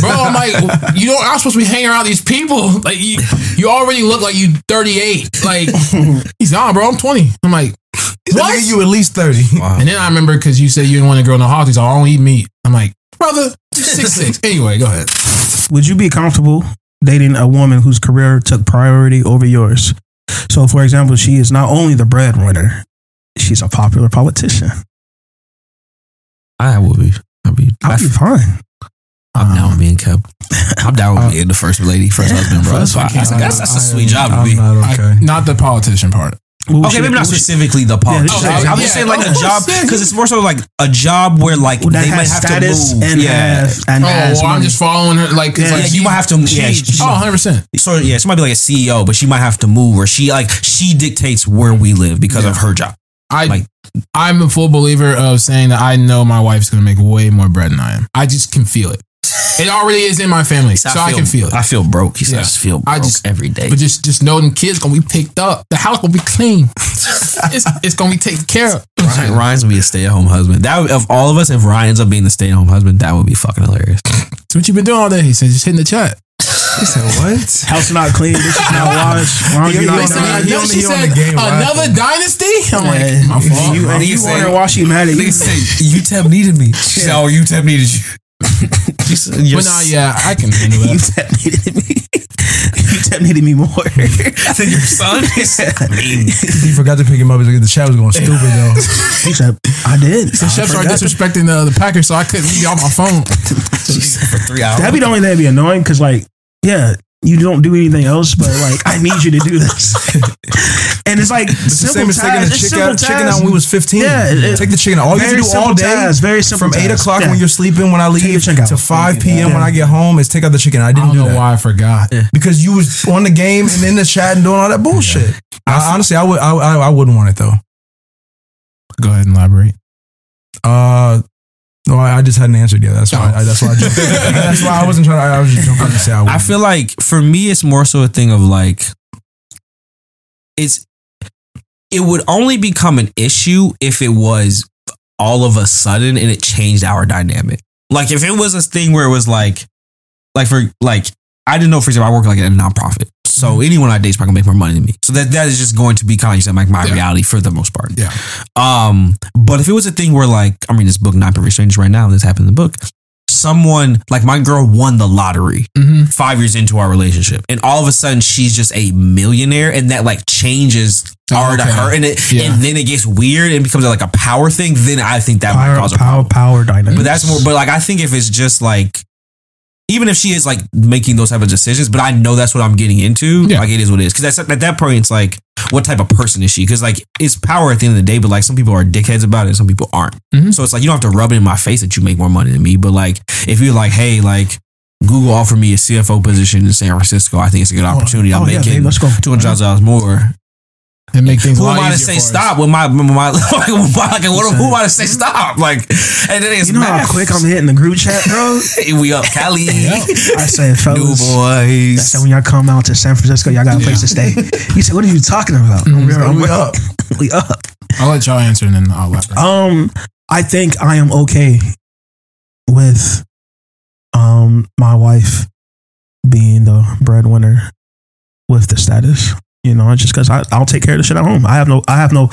Bro, I'm like, you don't. I'm supposed to be hanging around these people. Like, you, you already look like you 38. Like, he's on, bro. I'm 20. I'm like, What? You at least thirty. And then I remember because you said you didn't want to grow no hogs. He's like, I don't eat meat. I'm like, brother, you're six six. Anyway, go ahead. Would you be comfortable dating a woman whose career took priority over yours? So, for example, she is not only the breadwinner, she's a popular politician. I would be. I'd be. I'd be fine. I'm down um, with being kept. I'm down with uh, being the first lady, first husband, bro. That's fine. That's, that's, that's a sweet job to be. not I- okay. not the politician part. What would Okay, she- maybe not what would she- specifically the politician. Yeah, I'm yeah, just saying like a job because it's more so like a job where like that they might have to move. and yeah. has and Oh, has well, I'm just following her. Like, 'cause, Yeah, like Yeah, you might have to. Yeah, she- she, Oh, 100 percent. so yeah, she might be like a CEO, but she might have to move, or she like she dictates where we live because of her job. I Like- I'm a full believer of saying that I know my wife's gonna make way more bread than I am. I just can feel it. It already is in my family, so I, can feel it. I feel broke. He says, Yeah. I just feel broke I just- every day. But just just know them kids gonna be picked up. The house gonna be clean. it's, it's gonna be taken care of. Ryan, Ryan's gonna be a stay at home husband. That would, of all of us, if Ryan ends up being the stay at home husband, that would be fucking hilarious. So what you been doing all day? He said, just hitting the chat. He said, "What?" House not clean, dishes not washed. Laundry He- not he- done. he- another- on- she he on said the game another laughing. dynasty. I'm Yeah. like, my fault. You, and Nigga you say- wonder why she mad at you. Nigga say, UTEP needed me. She said, oh, UTEP needed you. She said, But nah, yeah, I can handle that. you needed me. UTEP needed me more. son, your son is mean. He forgot to pick him up. He's like, The chat was going stupid though. he said, I did. The I chef started forgot to- disrespecting the, the Packers, so I couldn't be on my phone. for three hours. That'd be the only thing that'd be annoying because, like, yeah, you don't do anything else, but like, I need you to do this. And it's like It's the same as taking the tasks. Chicken, out, chicken tasks. out when we was 15. Yeah, it- Take the chicken out. All you have do all day tasks, very simple from 8 tasks. o'clock Yeah. when you're sleeping, when I leave, to 5 p.m. Yeah. when I get home, is take out the chicken. I I didn't don't know that. why I forgot. Because you was on the game and in the chat and doing all that bullshit. I, honestly, I would, I, I, I wouldn't want it though. Go ahead and elaborate. Uh, no, I, I just hadn't answered yet. That's why. I, that's why. I jumped, that's why I wasn't trying. To, I was just joking to say I, I feel like for me, it's more so a thing of like, it's, it would only become an issue if it was all of a sudden and it changed our dynamic. Like if it was a thing where it was like, like for like, I didn't know, for example, I work like in a nonprofit. So anyone I date is probably gonna make more money than me. So that, that is just going to be kind of like like my Yeah. reality for the most part. Yeah. Um, but if it was a thing where like I'm reading this book, Nine Perfect Strangers, right now, this happened in the book. Someone like my girl won the lottery Mm-hmm. five years into our relationship, and all of a sudden she's just a millionaire, and that like changes our to her, and it Yeah. and then it gets weird and becomes like a power thing. Then I think that might Power, cause a power, problem. power dynamics. But that's more. But like I think if it's just like. Even if she is like making those type of decisions, but I know that's what I'm getting into. Yeah. Like it is what it is. Because that's at that point, it's like, what type of person is she? Because like it's power at the end of the day, but like some people are dickheads about it, and some people aren't. Mhm. So it's like you don't have to rub it in my face that you make more money than me. But like if you're like, hey, like Google offered me a CFO position in San Francisco, I think it's a good opportunity. I'm oh, yeah, making babe, let's go. two hundred dollars more. And make things a Who lot am I to say for us. stop when my, when my like, like, like what, who am I to say stop? Like, and then it's You know how quick I'm hitting the group chat, bro? we up, Cali. I said, New fellas. I boys. said, when y'all come out to San Francisco, y'all got a place to stay. He said, what are you talking about? Mhm. we up. We up. I'll let y'all answer and then I'll elaborate. Um, I think I am okay with um my wife being the breadwinner with the status. You know, just because I'll take care of the shit at home. I have no, I have no,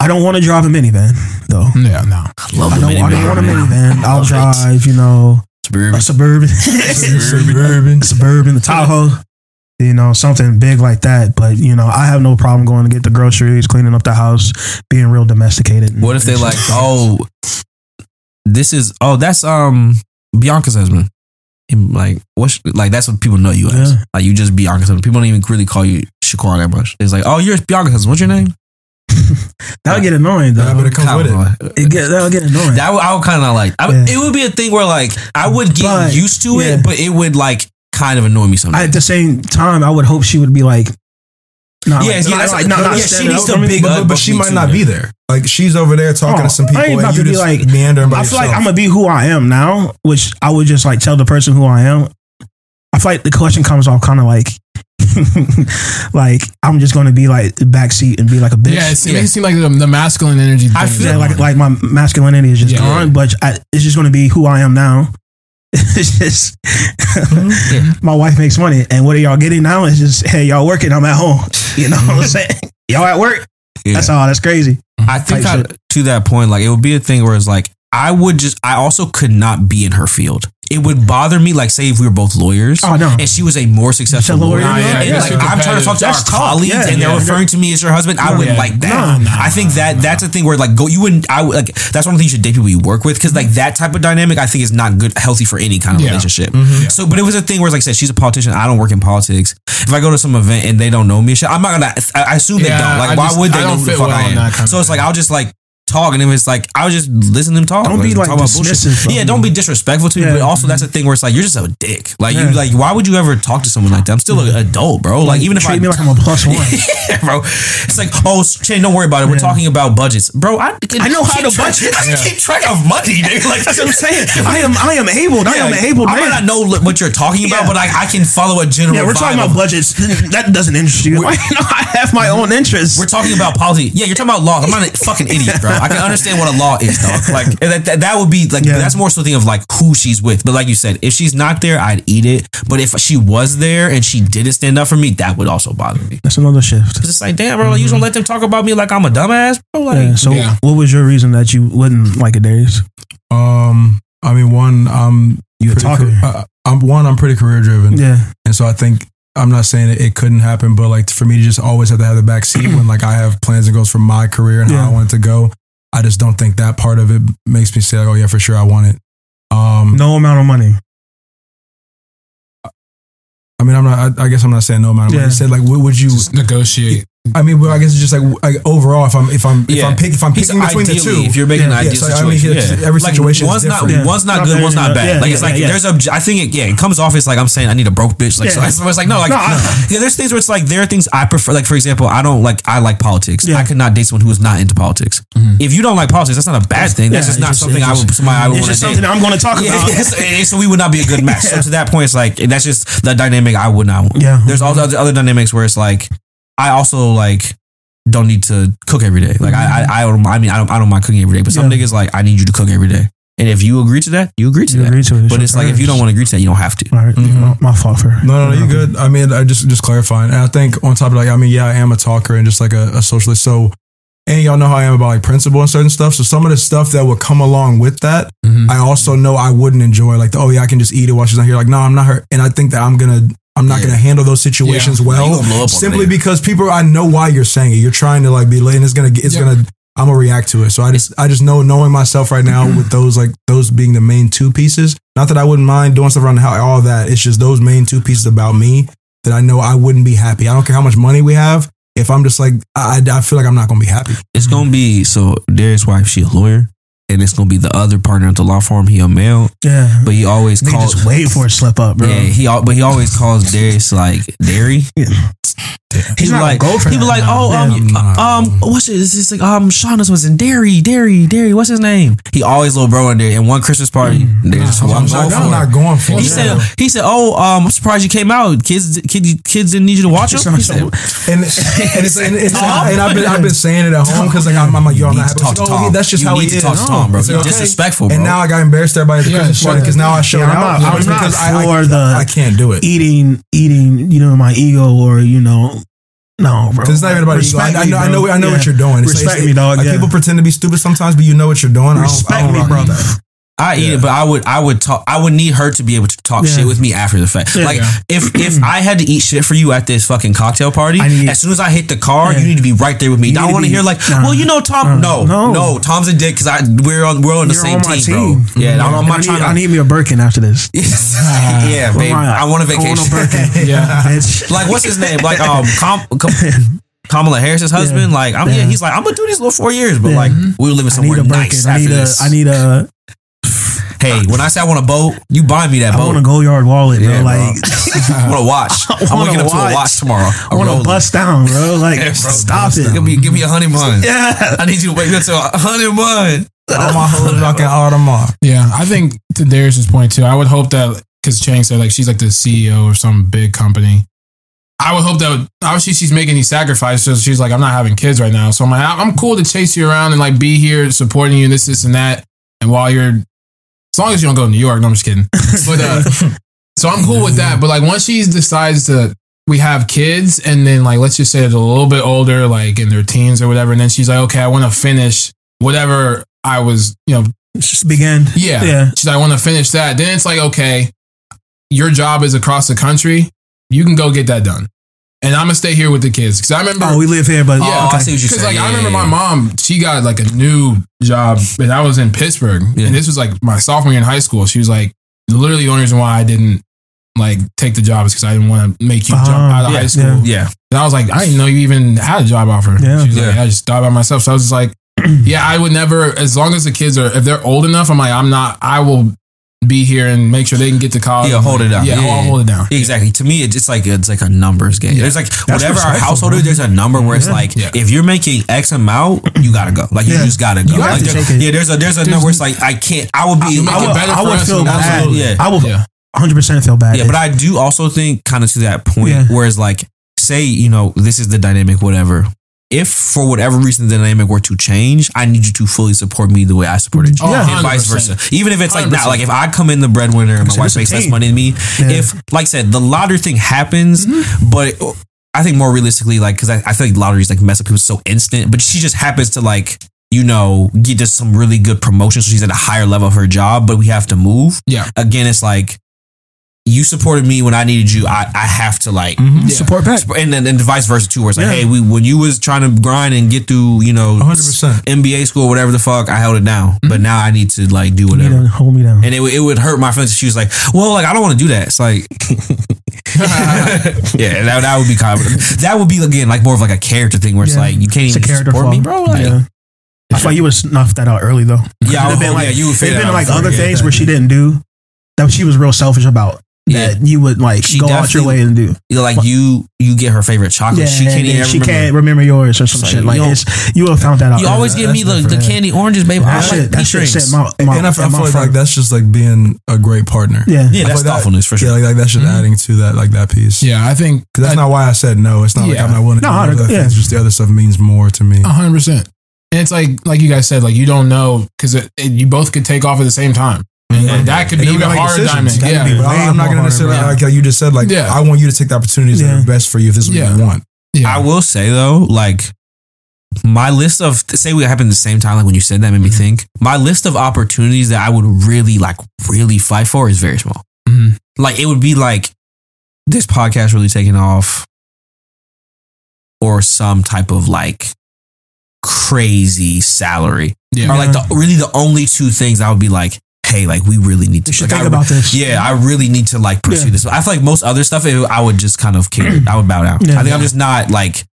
I don't want to drive a minivan though. yeah, no. Love I the don't, I don't want a minivan. I'll Love it. drive, you know, Suburban. a suburban, Suburban. suburban, the Tahoe. You know, something big like that. But you know, I have no problem going to get the groceries, cleaning up the house, being real domesticated. What if they like, oh, this is, oh, that's um Bianca's husband. And like, what's like that's what people know you as. Yeah. Like you just Bianca's husband. People don't even really call you Shakur that much. It's like, oh, you're Bianca's husband. What's your name? That'll get annoying though. Yeah, but it comes with it. It get, that'll get annoying. That would, I would kind of like. I, Yeah. It would be a thing where like I would get But, used to yeah. it, but it would like kind of annoy me sometimes. at the same time, I would hope she would be like, not Yeah, like, yeah, that's- like, not, yeah, she needs up to for me, big but- But, but she might not then. be there. Like she's over there talking Oh, to some people. I people, ain't and about you to be like- meandering by I feel like. I'm gonna be who I am now, which I would just like tell the person who I am. I feel like the question comes off kind of like, like I'm just gonna be like backseat and be like a bitch. Yeah, it seems, it seems like the, the masculine energy. I is feel like like my masculinity is just Yeah. gone, but I, it's just gonna be who I am now. It's just mm-hmm. my wife makes money, and what are y'all getting now? Is just hey, y'all working? I'm at home. You know what I'm mm-hmm. saying? Y'all at work? Yeah. That's all. That's crazy. I think I, to that point, like it would be a thing where it's like I would just I also could not be in her field. It would bother me, like say if we were both lawyers, Oh no. and she was a more successful lawyer, yeah, and yeah, like I'm trying to talk to our That's talk, colleagues, yeah, and they're referring to me as your husband. I wouldn't like that. No, no, I think that that's a thing where like go you wouldn't I would like that's one of the things you should date people you work with because like that type of dynamic I think is not good healthy for any kind of relationship. Mm-hmm. So, but it was a thing where like I said she's a politician. I don't work in politics. If I go to some event and they don't know me, shit, I'm not gonna. I I assume they don't. Like, I why just- would they know who the fuck well I am? that kind of So it's like. I'll just like talk, and if it's like I was just listening to them talk. Don't be, Like, like, dismissive Yeah, don't be disrespectful to me. Yeah. But also, that's the thing where it's like you're just a dick. Like Yeah. you, like why would you ever talk to someone like that? I'm still an adult, bro. Like even if treat I me like I'm a plus one. yeah, bro. It's like, oh, Shane, don't worry about it. We're talking about budgets, bro. I, I know how to budget. I keep track of money, dude. Like that's what I'm saying. I am I am able. I am able. I might not know what you're talking about, but I, I can follow a general. Yeah, we're talking about budgets. That doesn't interest you. I have my own interests. We're talking about policy. Yeah, you're talking about laws. I'm not a fucking idiot, bro. I can understand what a law is, dog. Like that, that, that would be like Yeah. that's more so thing of like who she's with. But like you said, if she's not there, I'd eat it. But if she was there and she didn't stand up for me, that would also bother me. That's another shift. It's like, damn, bro, like, you don't let them talk about me like I'm a dumbass, bro. Like, Yeah, so, Yeah. what was your reason that you wouldn't like a Darius? Um, I mean, one, I'm You a talker. ca- uh, I'm one. I'm pretty career driven, Yeah, and so I think I'm not saying it, it couldn't happen, but like for me to just always have to have the back seat when like I have plans and goals for my career and Yeah. how I want it to go. I just don't think that part of it makes me say, like, oh yeah, for sure, I want it. Um, no amount of money. I mean, I'm not. I, I guess I'm not saying no amount of money. I said like, what would you? Just negotiate. I mean, well, I guess it's just like, like overall, if I'm if I'm if Yeah. I'm, pick, if I'm He's picking between the ideally, two, If you're making Yeah. an Yeah, ideal so, I mean, situation, yeah. every Like, situation is one's not different. Yeah. one's not Not good, one's not bad. yeah, like yeah, it's like yeah, there's a. I think it, yeah, it comes off as like I'm saying I need a broke bitch. Like Yeah. so, it's like no, like No, I- yeah. There's things where it's like there are things I prefer. Like for example, I don't like I like politics. Yeah. I could not date someone who is not into politics. Mm-hmm. If you don't like politics, that's not a bad thing. That's Yeah, just not something I would somebody I would want to date. I'm going to talk about. yes, so we would not be a good match. So to that point, it's like that's just the dynamic I would not want. Yeah. There's all the other, other dynamics where it's like I also like don't need to cook every day. Like I I I, don't, I mean I don't I don't mind cooking every day, but some Yeah. niggas like I need you to cook every day. And if you agree to that, you agree to You that. agree to it. But your it's like if you don't want to agree to that, you don't have to. All right, my, my fault for No, no, no, you good. I mean, I just just clarifying, and I think on top of like, I mean, yeah, I am a talker and just like a, a socialist. So, and y'all know how I am about like principle and certain stuff. So some of the stuff that would come along with that, Mhm. I also know I wouldn't enjoy. Like, the, oh yeah, I can just eat it while she's not here. Like, no, I'm not her, and I think that I'm gonna. I'm not Yeah. going to handle those situations Yeah. Well, you gonna blow up on simply because people. I know why you're saying it. You're trying to like be late, and it's gonna. get- It's Yeah. gonna. I'm gonna react to it. So I just. I just know knowing myself right now with those like those being the main two pieces. Not that I wouldn't mind doing stuff around the house, all that. It's just those main two pieces about me that I know I wouldn't be happy. I don't care how much money we have. If I'm just like, I, I feel like I'm not gonna be happy. It's gonna be so Darius' wife, she a lawyer, and it's gonna be the other partner at the law firm. He a male, Yeah, but he always they calls. just wait for a slip up, bro. Yeah, he but he always calls Darius like Dairy. He's He not like go for he be like, oh um Nah. um what's it? It's just like um Shauna's was in Dairy Dairy Dairy. What's his name? He always little bro in there. And one Christmas party, they just I'm, I'm not, going I'm for not it. going for He it. said he said oh um I'm surprised you came out. Kids kid, kids didn't need you to watch them. He said, and, and, it's, and, it's, and I've been I've been saying it at home because like I'm, I'm like yo I'm not need to happy. talk It's to like, Tom. that's just how need he to is. talk to Tom, bro. Disrespectful, And now I got embarrassed everybody at the Christmas party because now I showed Yeah, I'm out. not- I'm just not because I, I, for the- I can't do it. eating, eating, you know, my ego or you know, no, bro. It's not even about ego. I, Respect I me, know, I know, I know Yeah. what you're doing. It's- Respect it's- me, dog, Like yeah. people pretend to be stupid sometimes, but you know what you're doing. I don't, I Respect don't me, rock with brother. that. I eat it, but I would I would talk I would need her to be able to talk Yeah. shit with me after the fact. Yeah. like Yeah. if if I had to eat shit for you at this fucking cocktail party, need- as soon as I hit the car, Yeah. you need to be right there with me. You I want to hear like, Nah. well, you know, Tom. Uh, no, no, no. Tom's a dick because I we're on we're on the You're same on my team, bro. Yeah, I'm, I'm And not I, need, trying to. I need me a Birkin after this. yeah, babe. I want a I want vacation. a Birkin. Yeah. Like what's his name? Like um, Com- Com- Kamala Harris's husband. Like I'm, yeah. Yeah. he's like I'm gonna do these little four years, but Yeah. like we were living I need somewhere a Birkin. nice I need a. this. I need a. hey, when I say I want a boat, you buy me that boat. I boat. want a Goyard wallet, bro. Yeah, bro. like I want to watch. I'm wanna waking up to a watch. watch tomorrow. I want to bust down, bro. Like Yeah, bro, stop Give it. me, give me a honey bun. Yeah. I need you to wake up to a honey bun. All my hoes rocking Audemars. Yeah, I think to Darius's point too. I would hope that because Chang said like she's like the CEO of some big company. I would hope that obviously she's making these sacrifices. She's like, I'm not having kids right now, so I'm like, I'm cool to chase you around and like be here supporting you, this, this, and that. And while you're, as long as you don't go to New York, no, I'm just kidding. But uh, so I'm cool with that. But like once she decides to, we have kids, and then like let's just say they're a little bit older, like in their teens or whatever, and then she's like, okay, I want to finish whatever I was, you know, Just begin. yeah. Yeah. She's like, I want to finish that. Then it's like, okay, your job is across the country. You can go get that done. And I'm gonna stay here with the kids. Cause I remember Oh, we live here, but Oh, Yeah, I okay. see what you're because saying. like I remember yeah, my mom, she got like a new job, and I was in Pittsburgh, Yeah. and this was like my sophomore year in high school. She was like, literally the only reason why I didn't like take the job is because I didn't want to make you jump Uh-huh. out of Yeah, high school. yeah. Yeah. And I was like, I didn't know you even had a job offer. Yeah. she was like, I just thought about myself. So I was just like, yeah, I would never. As long as the kids are, if they're old enough, I'm like, I'm not. I will be here and make sure they can get to college. Yeah, hold it down. Yeah, Yeah, I'll hold it down. Exactly. To me, it's just like it's like a numbers game. There's like whatever our household is. There's a number where it's like Yeah. if you're making X amount, you gotta go. Like you just gotta go. You have Like, to there- take it. yeah, there's a there's a number where it's like I can't. I would be. You make I would, I would feel bad. Absolutely, yeah. I would Yeah. 100 percent feel bad. Yeah, but I do also think kind of to that point, Yeah. whereas like say you know this is the dynamic, whatever. If for whatever reason the dynamic were to change, I need you to fully support me the way I supported you, Oh, and vice 100%. versa. Even if it's like not 100%. like if I come in the breadwinner and my wife makes less money than me, Yeah. if like I said the lottery thing happens, but I think more realistically, like because I, I feel like lotteries like mess up people so instant, but she just happens to like you know get just some really good promotion, so she's at a higher level of her job, but we have to move. Yeah. Again, it's like you supported me when I needed you. I, I have to like mm-hmm. Yeah. support back. and then and vice versa too. Where it's like, Yeah. hey, we when you was trying to grind and get through, you know, 100%. MBA school, whatever the fuck, I held it down. Mm-hmm. But now I need to like do whatever. know, hold me down. And it, would- it would hurt my friends. if She was like, "Well, like I don't want to do that." It's like, yeah, that, that would be kind of that would be again like more of like a character thing where it's Yeah. like you can't It's even character support flaw. me, bro. Like, yeah. I feel like you would snuff that out early though. Yeah, I It'd would- oh, been oh, like, yeah, you would it'd figure that been out like other things that. where she didn't do that she was real selfish about. Yeah. That you would like She go out your way and do. you like you you get her favorite chocolate. Yeah, she can't even then she remember. can't remember yours or some It's shit. like, Like you it's you would have found that out. You always give me the, the candy oranges, baby. I shit. like That peach shit rings. set my, my, and I, feel- I feel like, like that's just like being a great partner. yeah. Yeah, that's like that- thoughtfulness for sure. Yeah, like, like that's just mm-hmm. adding to that like that piece. Yeah, I think Because that's not why I said no. It's not like I'm not willing to No, do I- other yeah. things. Just the other stuff means more to me. hundred percent. And it's like like you guys said, like you don't know because it, it- you both could take off at the same time, and, and that could And be then we even gotta make harder. decisions. Diamond. Yeah, be But way I'm not going to harder, necessarily, bro. like how you just said, like, Yeah. I want you to take the opportunities that Yeah. are best for you if this is what Yeah. you want. yeah. I will say though, like my list of say we happened at the same time, like when you said that made me Mm-hmm. think. My list of opportunities that I would really like really fight for is very small. Mhm. Like it would be like this podcast really taking off, or some type of like crazy salary, Yeah. or like the really the only two things I would be like, hey, like we really need to You like, think I- about this. yeah, I really need to like pursue Yeah. this. I feel like most other stuff, it, I would just kind of care. Mm. I would bow down. Yeah. I think I'm just not like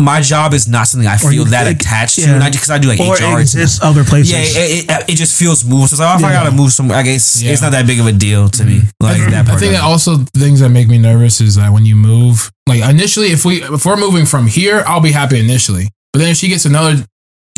my job is not something I Or feel that think- attached to, yeah. and I because I do like Or HR. it exists other places. Yeah, it, it, it just feels movable. So it's like, oh, if I gotta move somewhere, I guess Yeah. it's not that big of a deal to me. Mm-hmm. Like that Part I think that also things that make me nervous is that when you move, like initially, if we if we're moving from here, I'll be happy initially. But then if she gets another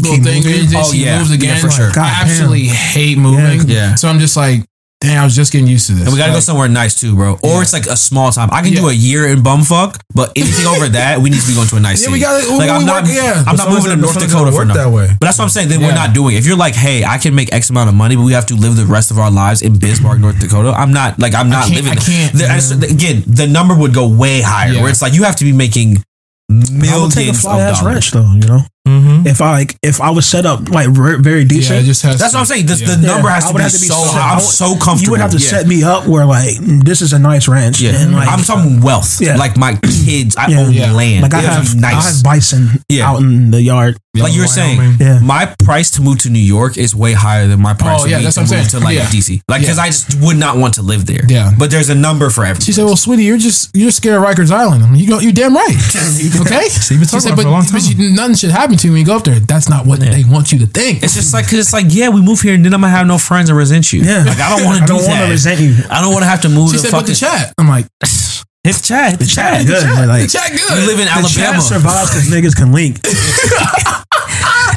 little Keep thing, moving? and Oh, she yeah. moves Yeah, again, for sure. I God absolutely hate moving. Yeah. So I'm just like, dang, I was just getting used to this. and we gotta go somewhere nice too, bro. Or Yeah. it's like a small time. I can do a year in bumfuck, but anything over that, we need to be going to a nice Yeah, city. we gotta- we- like I'm we not. work- yeah. I'm not moving to North Dakota for nothing. that way. But that's what I'm saying. Then we're not doing. it. If you're like, hey, I can make X amount of money, but we have to live the rest of our lives in Bismarck, North Dakota. I'm not like I'm not can't- living. I can't, The- I again, the number would go way higher. Where it's like you have to be making I would millions of ass dollars. ranch though. You know, Mm-hmm. if I like if I was set up like ver- very yeah, decent. it just has. That's to- what I'm saying. This, yeah. The number Yeah, has to be have to be so. set- high. I I'm would- so comfortable. you would have to Yeah. set me up where like this is a nice ranch. Yeah, and, like, I'm talking wealth. Yeah. Like my kids, I Yeah. own Yeah. land. like I It have nice. I have bison Yeah. out in the yard. like you were saying, Yeah. my price to move to New York is way higher than my price Oh, to, yeah, me that's to what I'm move saying. to like Yeah. DC. Like because Yeah. I just would not want to live there. Yeah. but there's a number for everything. She said, "Well, sweetie, you're just you're scared of Rikers Island." I'm you go, you're damn right. okay. So you've been She talking said, about but, for a long but time. you, nothing should happen to you when you go up there. That's not what they want you to think. It's just like because it's like yeah, we move here and then I'm gonna have no friends and resent you. Yeah. like I don't want to do don't want to resent you. I don't want to have to move she to said, "But fucking the chat." I'm like, hit the chat. Hit the chat. Good, but, like, "The chat We good." live in the Alabama. chat survives because niggas can link.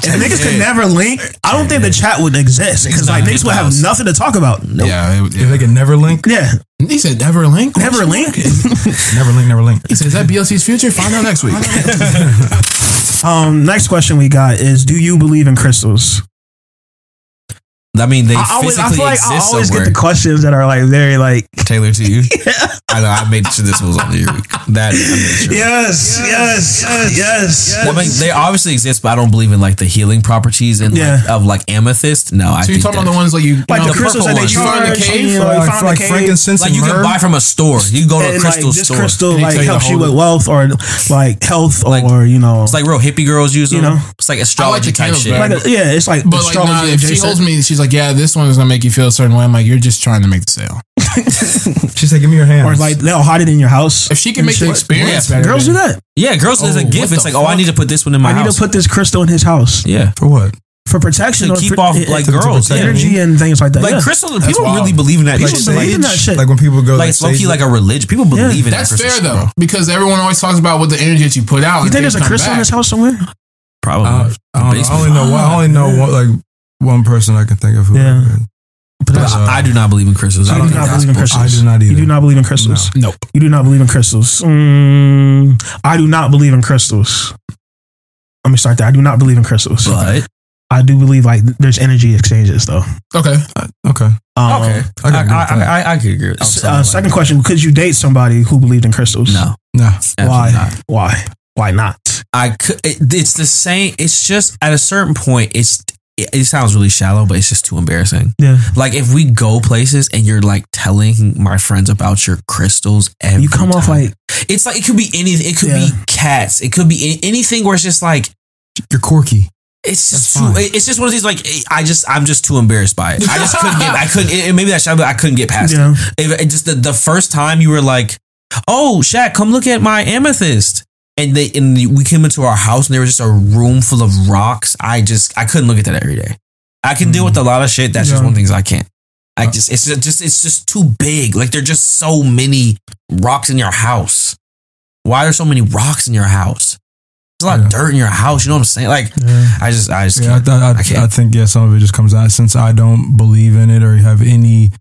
if niggas could never link, I don't think the chat would exist because like niggas would have nothing to talk about. yeah, it- If they can never link, Yeah, he said, "Never link, never link. never link, never link. He said, "Is that BLT's future?" Find out next week. Um, next question we got is: Do you believe in crystals? I mean, they I always, I physically feel like I always somewhere. get the questions that are like very like Tailored to you. yeah. I know. I made sure this was on your that. I made sure. yes, yes, yes, I mean, they obviously exist, but I don't believe in like the healing properties and Yeah. like, of like amethyst. No, I So you're talking about the ones like you, like you the know, crystals that they. You find in the cave. you know, you like, like cave. frankincense like you can buy from a store. You can go to a crystal like this crystal And like tell you to helps you with wealth or like health or you know It's like real hippie girls use them. You know? it's like astrology type shit. a, yeah, it's like astrology if she holds me, she's like, "Yeah, this one is gonna make you feel a certain way." I'm like, "You're just trying to make the sale." She said, "Give me your hands." or like they'll hide it in your house. If she can make the shit. experience better, girls do that. Yeah, girls as a Oh, gift. It's the like, oh, I need to put this one in my house. I need house. to put this crystal in his house yeah, for what? for protection to or keep for- off it- like it- girls. Yeah. energy and things like that. Like yeah. crystal, people wild. really believe in that. People shit. believe like, in that shit. Like when people go, like like, it's low key like a religion. People believe in that. That's fair though, bro. because everyone always talks about what the energy that you put out. you think there's a things come crystal in back. his house somewhere? Probably. Uh, I, don't know. I only know. I only know one, like one person I can think of. Who Yeah. But But that's- I, I do not believe in crystals. You I do don't not think that's believe in crystals. I do not You do not believe in crystals. Nope. You do not believe in crystals. Mm, I do not believe in crystals. Let me start there. I do not believe in crystals. But I do believe like there's energy exchanges though. Okay. Okay. Um, okay, I I, can I, agree with I, that. I, I could agree. with uh, like second that. question: Could you date somebody who believed in crystals? No, No. Why? not. Why? Why not? I could. It, it's the same. It's just at a certain point. It's it, it sounds really shallow, but it's just too embarrassing. Yeah. Like if we go places and you're like telling my friends about your crystals, every You come off like it's like it could be anything. It could Yeah. be cats. It could be anything where it's just like You're quirky. it's just too. It's just one of these like I just I'm just too embarrassed by it. I just couldn't get. I couldn't. It, maybe that's shallow, but I couldn't get past Yeah. it. If, it just the, the first time you were like, "Oh, Shaq, come look at my amethyst," and they and we came into our house and there was just a room full of rocks. I just I couldn't look at that every day. I can deal with a mm. lot of shit. That's just one things I can't. I just it's just it's just too big. Like there are just so many rocks in your house. Why are there so many rocks in your house? There's a lot Yeah. of dirt in your house. You know what I'm saying? Like Yeah. I just I just Yeah, I, can't. I, I. I think yeah, some of it just comes out since I don't believe in it or have any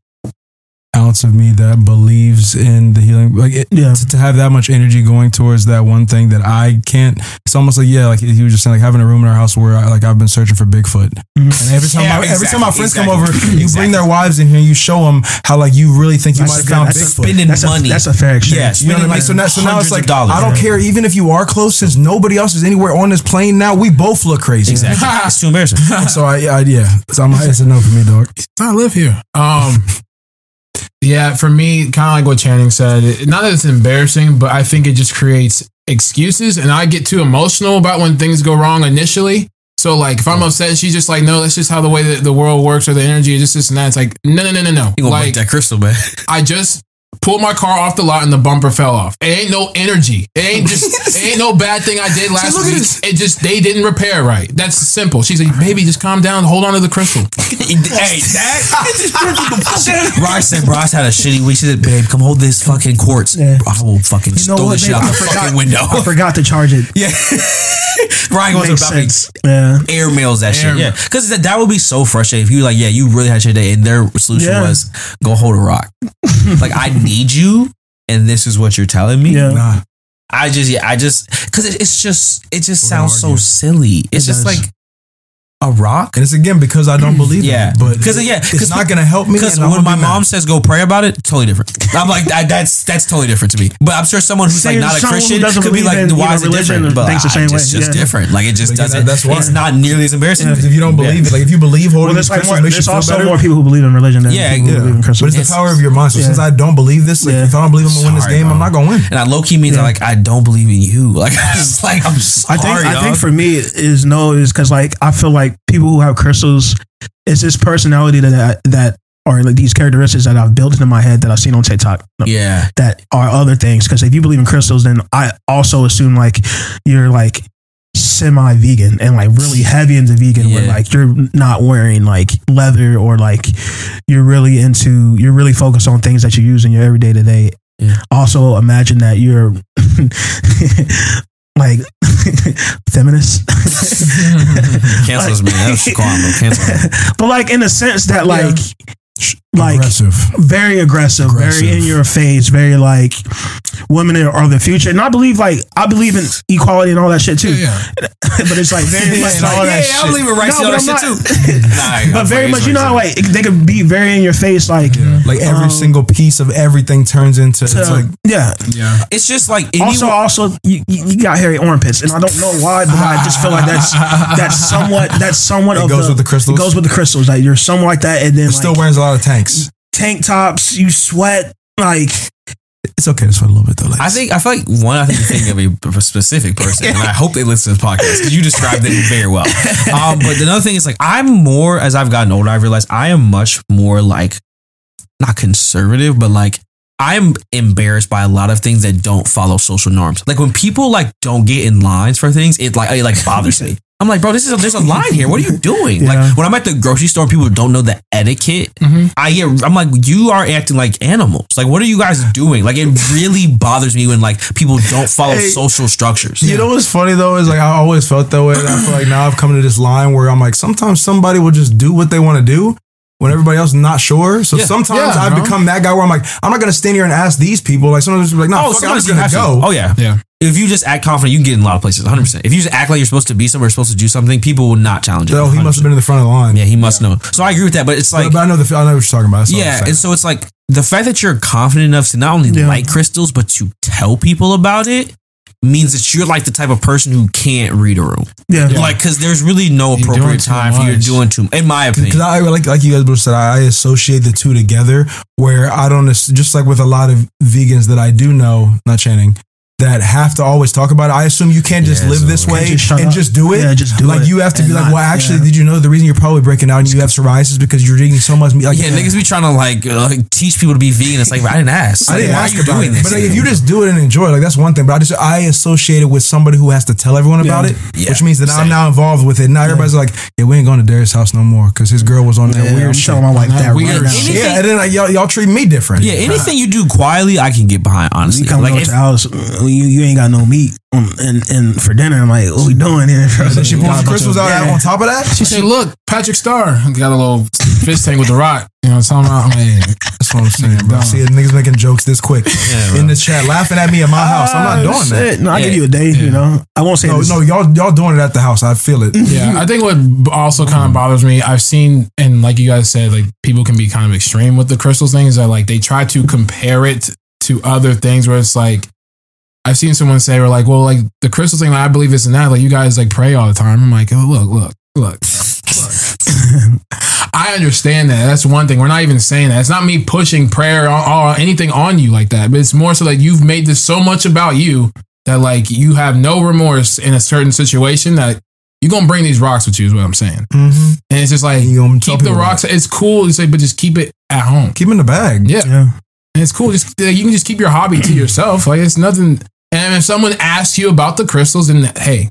ounce of me that believes in the healing. Like it, Yeah. to, to have that much energy going towards that one thing that I can't. It's almost like yeah, like you were just saying, like having a room in our house where I, like I've been searching for Bigfoot, Mhm. and every time Yeah, my, every time my exactly, friends come over, you exactly. bring their wives in here, you show them how like you really think you That's might a have found that's Bigfoot. spending That's a, money. that's a fair exchange. Yes. You know what I mean? Spending, So now, so now it's like dollars. I don't care. Even if you are close, since nobody else is anywhere on this plane now, we both look crazy. Exactly. it's too embarrassing. So I, I yeah, so I'm, it's a no for me, dog. I live here. Um, yeah, for me, kind of like what Channing said. Not that it's embarrassing, but I think it just creates excuses, and I get too emotional about when things go wrong initially. So, like, if I'm upset, she's just like, "No, that's just how the way that the world works, or the energy, is just this and that." It's like, no, no, no, no, no. You gonna Like, break that crystal, man? I just pulled my car off the lot and the bumper fell off. It ain't no energy. It ain't just. it ain't no bad thing I did last week. It just they didn't repair right. That's simple. She's like, "Baby, just calm down. Hold on to the crystal." hey, that. Bryce said Bryce had a shitty week. She said, "Babe, come hold this fucking quartz. Yeah. I will fucking You know throw what, this shit babe? out I the forgot- fucking window." I forgot to charge it. yeah, Ryan goes Makes about me sense. Yeah. air mails that Air- shit. Yeah, because that, that would be so frustrating if you were like, yeah, you really had your day, and their solution Yeah. was go hold a rock. like I need you, and this is what you're telling me. Yeah. Nah, I just, yeah, I just, because it, it's just, it just We're sounds so silly. It's It just does. like a rock. and it's again because I don't believe Yeah. in it. But 'Cause, yeah, it's not gonna help me. Because when my gonna be mad. mom says go pray about it, totally different. I'm like that, that's that's totally different to me. But I'm sure someone who's Say like not a Christian could be like, in, you why is it religion different? But thinks the I same just, way. just Yeah. different. Like it just But doesn't. that's why. It's not nearly as embarrassing. if you don't Yeah. believe it, like if you believe holding Well, there's these like crystals more, makes you there's feel also better. more people who believe in religion than Yeah, people who believe in Christianity. But it's the power of your mind. So since I don't believe this, like if I don't believe I'm gonna win this game, I'm not gonna win. And I low key means Yeah. like I don't believe in you. Like I just like I'm I sorry. think I think for me is no is because like I feel like people who have crystals, it's this personality that I, that are like these characteristics that I've built into my head that I've seen on TikTok. yeah, that are other things. Because if you believe in crystals, then I also assume like you're like semi vegan and like really heavy into vegan where like you're not wearing like leather or like you're really into you're really focused on things that you use in your everyday to day. Yeah. Also imagine that you're like feminist. cancel this man. That's calm. Cancel. him. but like in the sense that like like Aggressive. very aggressive, very in your face, very like women are are the future. And I believe like I believe in equality and all that shit too. Yeah, yeah. but it's like very much like all that yeah, I believe in rights No, and all but that shit too. Nah, but very I'm much, you know, how, like they could be very in your face, like Like every Um, single piece of everything turns into it's to- like yeah. yeah. it's just like Also, anyone- also, you, you you got hairy armpits, and I don't know why, but I just feel like that's that's somewhat that's somewhat It of goes with the crystals? It goes with the crystals. Like you're somewhat like that, and then it still like, wears a lot of tank tops, you sweat, like It's okay to sweat a little bit though. Like, I think I feel like one. I think you're thinking of a specific person, and I hope they listen to this podcast because you described it very well. Um, but another thing is like I'm more as I've gotten older. I've realized I am much more like not conservative, but like I'm embarrassed by a lot of things that don't follow social norms. Like when people like don't get in lines for things, it like it like bothers me. I'm like, bro, this is a, there's a line here. What are you doing? Yeah. Like when I'm at the grocery store, people don't know the etiquette. Mm-hmm. I get, I'm like, you are acting like animals. Like, what are you guys doing? Like, it really bothers me when like people don't follow Hey, social structures. You know what's funny though is like I always felt that way. And I feel like now I've come to this line where I'm like sometimes somebody will just do what they want to do when everybody else is not sure. So Yeah. sometimes Yeah, I've bro. become that guy where I'm like I'm not gonna stand here and ask these people. Like sometimes it's like no, Oh, fuck I'm just gonna go. to. Oh yeah, Yeah. If you just act confident, you can get in a lot of places. 100. percent If you just act like you're supposed to be somewhere, supposed to do something, people will not challenge you. Oh, he must have been in the front of the line. Yeah, he must know. So I agree with that. But it's like, but I know the I know what you're talking about. That's yeah, and so it's like the fact that you're confident enough to not only Yeah. like crystals but to tell people about it means that you're like the type of person who can't read a room. Yeah. Like, because there's really no appropriate too time for you much. doing too. In my opinion, Because I like like you guys both said, I associate the two together. Where I don't just like with a lot of vegans that I do know, not Channing, that have to always talk about it. I assume you can't just Yeah, live so- this way just and up. just do it. Yeah, just do like it you have to be like, not- well, actually, yeah. did you know the reason you're probably breaking out and you have psoriasis because you're eating so much meat? Like, yeah, niggas be trying to like, uh, like teach people to be vegan. It's like I didn't ask. I didn't Like, why ask are you doing it. this? But like, if you just do it and enjoy it, like that's one thing. But I just I associate it with somebody who has to tell everyone about it, Yeah. which means that I'm Same. now involved with it. Now everybody's like, yeah, we ain't going to Darius' house no more because his girl was on that Yeah, weird I'm shit. telling my wife That that weird right shit. Yeah, and then y'all, y'all treat me different. yeah, anything you do quietly, I can get behind. Honestly, You come like over if, to the house, you you ain't got no meat, um, and and for dinner, I'm like, what we doing here? So she pulls Got a the crystals out yeah. on top of that. She said, "Look, Patrick Star got a little fish tank with the rock." You know what I'm talking about? I'm That's what I'm saying, bro. See, niggas making jokes this quick in the chat, laughing at me at my house. I'm not Ah, doing that. No, I Yeah. give you a day. You know, I won't say No, this. no, y'all, y'all doing it at the house. I feel it. yeah, I think what also kind of bothers me, I've seen, and like you guys said, like people can be kind of extreme with the crystals things. That like they try to compare it to other things where it's like. I've seen someone say, "We're like, well, like the crystal thing. Like, I believe this and that. Like, you guys like pray all the time." I'm like, oh, look, look, look, look. I understand that. That's one thing. We're not even saying that. It's not me pushing prayer or, or anything on you like that. But it's more so like you've made this so much about you that like you have no remorse in a certain situation that you're gonna bring these rocks with you. Is what I'm saying. Mm-hmm. And it's just like You gonna tell keep the rocks. It's cool. You say, but just keep it at home. Keep in the bag. Yeah. yeah. And it's cool. Just you can just keep your hobby to yourself. Like it's nothing. And if someone asks you about the crystals, then hey,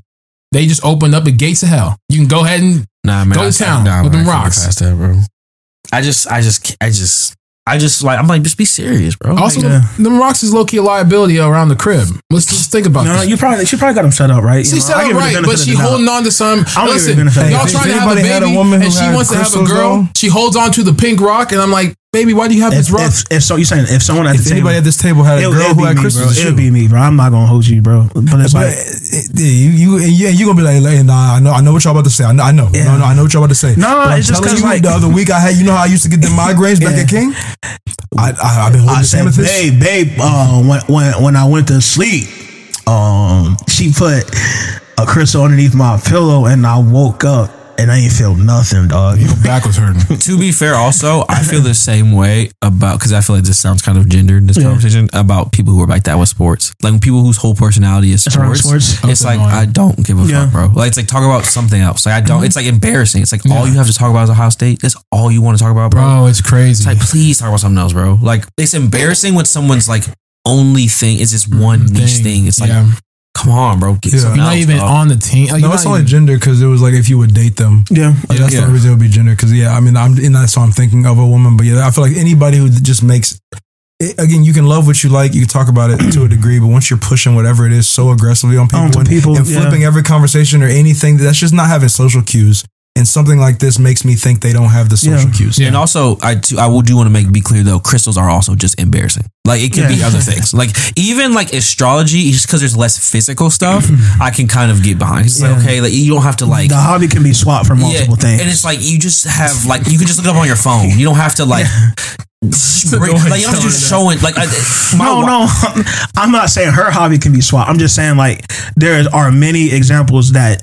they just opened up the gates of hell. You can go ahead and Nah, man. Go to town nah, with man, them rocks. get Past that, bro. I just, I just, I just, I just like. I'm like, just be serious, bro. also Like, Yeah. them rocks is low key a liability around the crib. Let's just think about No, that. you probably she probably got them set up right. You She know, set up give her the right, but she the doubt. holding on to some. I'm gonna give her the Listen, benefit of the y'all doubt. trying to have a anybody had a baby, woman and she wants to have a girl. though? She holds on to the pink rock, and I'm like, baby, why do you have If, this rock? if, if so, you saying if someone at If the table, anybody at this table had a girl who had me, crystals, bro. it'll be me, bro. I'm not gonna hold you, bro. But it's But like uh, yeah, you you and you, gonna be like, like, nah, I know, I know what y'all about to say. I know, I know, Yeah. no, no, I know what y'all about to say. No, But I'm it's just telling 'cause, you, like- the other week I had, you know how I used to get the migraines back Yeah. at King. I, I I've been holding I the said, amethyst. babe, babe, uh, when when when I went to sleep, um, she put a crystal underneath my pillow, and I woke up and I ain't feel nothing, dog. Your back was hurting. to be fair, also, I feel the same way about because I feel like this sounds kind of gendered. In this Yeah. conversation about people who are like that with sports, like people whose whole personality is sports. sports. It's like annoying. I don't give a Yeah. fuck, bro. Like it's like talk about something else. Like I don't. Mm-hmm. It's like embarrassing. It's like all you have to talk about is Ohio State. That's all you want to talk about, bro. Bro, it's crazy. It's like please talk about something else, bro. Like it's embarrassing when someone's like only thing is this one mm-hmm. niche thing. It's like yeah. Come on, bro. Get Yeah. you're not else, even dog. on the team. Like, No, you're it's only even- gender because it was like if you would date them. Yeah, Like that's the Yeah. only reason it would be gender. Because yeah, I mean, I'm and that's why I'm thinking of a woman. But yeah, I feel like anybody who just makes. It, again, you can love what you like. You can talk about it to a degree, but once you're pushing whatever it is so aggressively on people, Onto and, people, and yeah. flipping every conversation or anything, that's just not having social cues. And something like this makes me think they don't have the social Yeah. cues. And also, I too, I will do want to make be clear though, crystals are also just embarrassing. Like it could be other things. Like even like astrology, just because there's less physical stuff, I can kind of get behind. It's like okay, like you don't have to like. the hobby can be swapped for multiple things. And it's like you just have like you can just look it up on your phone. You don't have to like. bring- like you don't just show it like I, my no, wa- no, I'm not saying her hobby can be swapped. I'm just saying like there are many examples that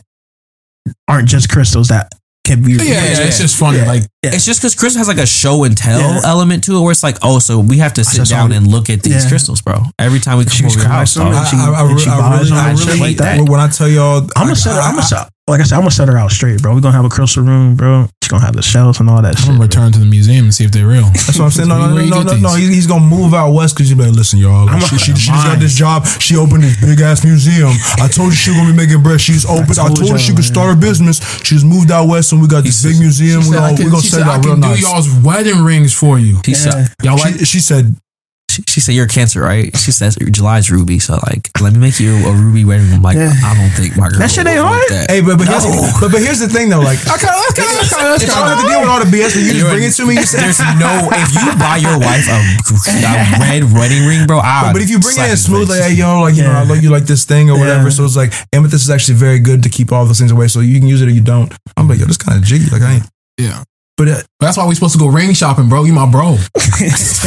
aren't just crystals that can be. Yeah, yeah, it's just funny. Yeah. It's just because Chris has like a show and tell Yeah. element to it, where it's like, oh, so we have to sit down all- and look at these Yeah. crystals, bro. Every time we come She's over your house, collecting dog. them. I, I, I, And she I really, I really like that. When I tell y'all, I'm I- a set. I- I'm a set. like I said, I'm gonna set her out straight, bro. We're gonna have a crystal room, bro. She's gonna have the shells and all that shit. I'm shit. gonna bro. return to the museum and see if they're real. That's what I'm saying. No, no, no, no, no, no. these? He's gonna move out west because you better listen, y'all. Like, she, a- she, she just got this job. She opened this big ass museum. I told you she was gonna be making bread. She's open. I told told, her she could start a business. She's moved out west, and we got this big museum. We said, I gonna, can, we gonna she set said, it I out can do nice. y'all's wedding rings for you. He said, Y'all like She, she said, she, she said you're a cancer, right? She says July's ruby, so like, let me make you a ruby wedding. ring. I'm like, Yeah. I don't think my girl. That shit ain't want hard. that. "Hey, but but, here's, but but here's the thing though. Like, I kind of I kind I don't have to deal with all the BS. But you just bring it to me. You say, There's no if you buy your wife a, a red wedding ring, bro. I But if you bring it in his smooth, like, hey, yo, like, you know, Yeah. I love you like this thing or whatever. Yeah. So it's like, amethyst is actually very good to keep all those things away. So you can use it or you don't. I'm like, yo, this kind of jiggy. Like, I ain't. yeah. But uh, that's why we supposed to go ring shopping, bro. You my bro.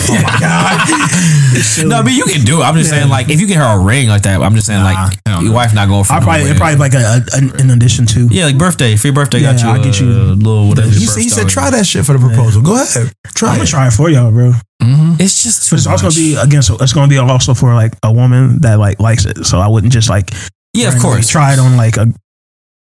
Oh my god. no, but you can do it. I'm just saying, like, if you get her a ring like that, I'm just saying, Nah, like, your no. wife not going for I probably it probably like a, a, an- in addition to. yeah, like birthday for your birthday. got you I'll get you a little whatever. You, your said, he said, try that shit for the proposal. Go ahead. Try I'm it. gonna try it for y'all, bro. Mm-hmm. It's just But it's also gonna be against. It's gonna be also for like a woman that like likes it. So I wouldn't just like yeah, of randomly course. try it on like a.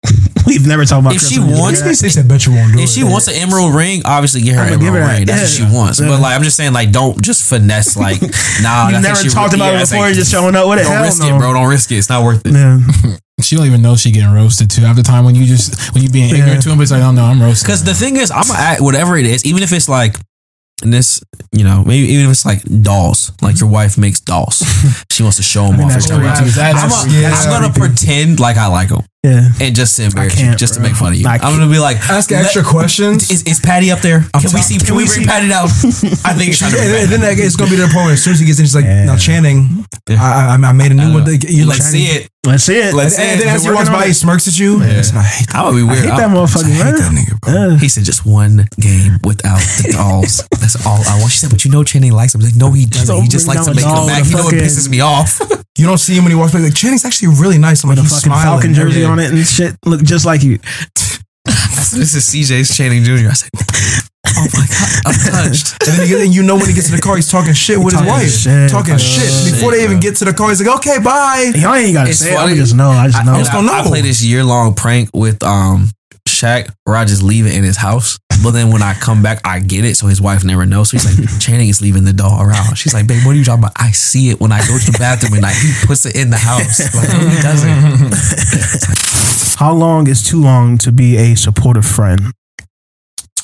We've never talked about If she Christmas music. wants- He said, bet you won't do If it. she wants an emerald ring, obviously get her an I'ma give emerald her that. ring. That's what she wants. Yeah. But like, I'm just saying, like, don't just finesse. Like, nah, You've I think never talked really- about yeah, it before. like, You're just showing up with it. Don't Hell risk no. it, bro. Don't risk it. It's not worth it. Yeah. She don't even know she getting roasted too. After the time when you just when you being Yeah. ignorant to him, but it's like, oh no, I'm roasted. Because the thing is, I'm gonna act whatever it is, even if it's like and this, you know, maybe even if it's like dolls, like your wife makes dolls, she wants to show them mean, off. that's or whatever. That's- I'm, a, yeah, I'm gonna pretend like I like them Yeah. and just to embarrass you, can't, just to make fun of you. I I'm gonna be like, Ask extra questions. Is, is Patty up there? Can we see? Can, we, we bring see- Patty down? I think it's time to Yeah, and Patty then that- it's gonna be the point where as soon as he gets in, she's like, Yeah. "Now Channing, I, I, I made a new one." You're like, Let's see it. Let's see it. Let's And, see and it. then as he walks by, he smirks at you. Listen, I hate that. I would be I weird. hate that I'm- motherfucker, I hate man. that nigga, bro. Yeah. He said just one game without the dolls. That's all I want. She said, but you know Channing likes them. Like, no, he doesn't. Don't he just likes to make a them doll mad. with You know what pisses me off? You don't see him when he walks by. Like Channing's actually really nice. I'm like, With a he's fucking smiling. Falcon jersey Yeah. on it and shit. Look just like you. I said, this is CJ's Channing Jr. I said, oh my God, I'm touched. And then he gets, and you know when he gets to the car, he's talking shit with his wife, shit. talking Talking shit. shit, Before they even bro. get to the car, he's like, "Okay, bye." Y'all ain't gotta It's say it. I just know. I just I, know. and just don't I- I play this year long prank with um Shaq where I just leave it in his house. But then when I come back, I get it. So his wife never knows. So he's like, Channing is leaving the doll around. She's like, babe, what are you talking about? I see it when I go to the bathroom and like he puts it in the house. Like, he doesn't. How long is too long to be a supportive friend?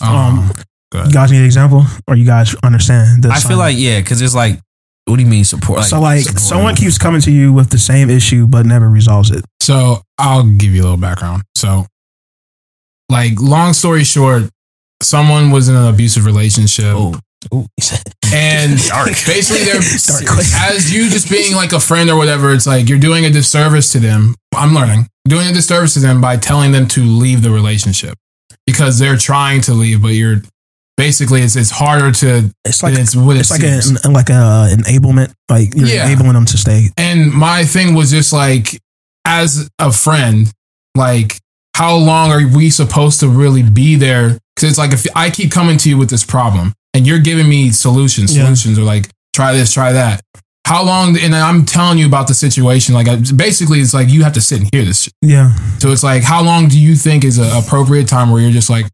Um, go You ahead. guys need an example, or you guys understand? The I feel like, yeah, because it's like, what do you mean support? so like support. someone keeps coming to you with the same issue but never resolves it. So I'll give you a little background. So, like, long story short, someone was in an abusive relationship, Oh. and basically, they're Start as you just being like a friend or whatever. It's like you're doing a disservice to them. I'm learning doing a disservice to them by telling them to leave the relationship because they're trying to leave, but you're basically it's it's harder to. It's like it's it's like a, an, like a uh, enablement. Like you're Yeah. enabling them to stay. And my thing was just like, as a friend, like, how long are we supposed to really be there? Because it's like, if I keep coming to you with this problem and you're giving me solutions, Yeah. solutions, or like, try this, try that. How long? And I'm telling you about the situation. Like, I, basically, it's like you have to sit and hear this. Shit. Yeah. So it's like, how long do you think is an appropriate time where you're just like,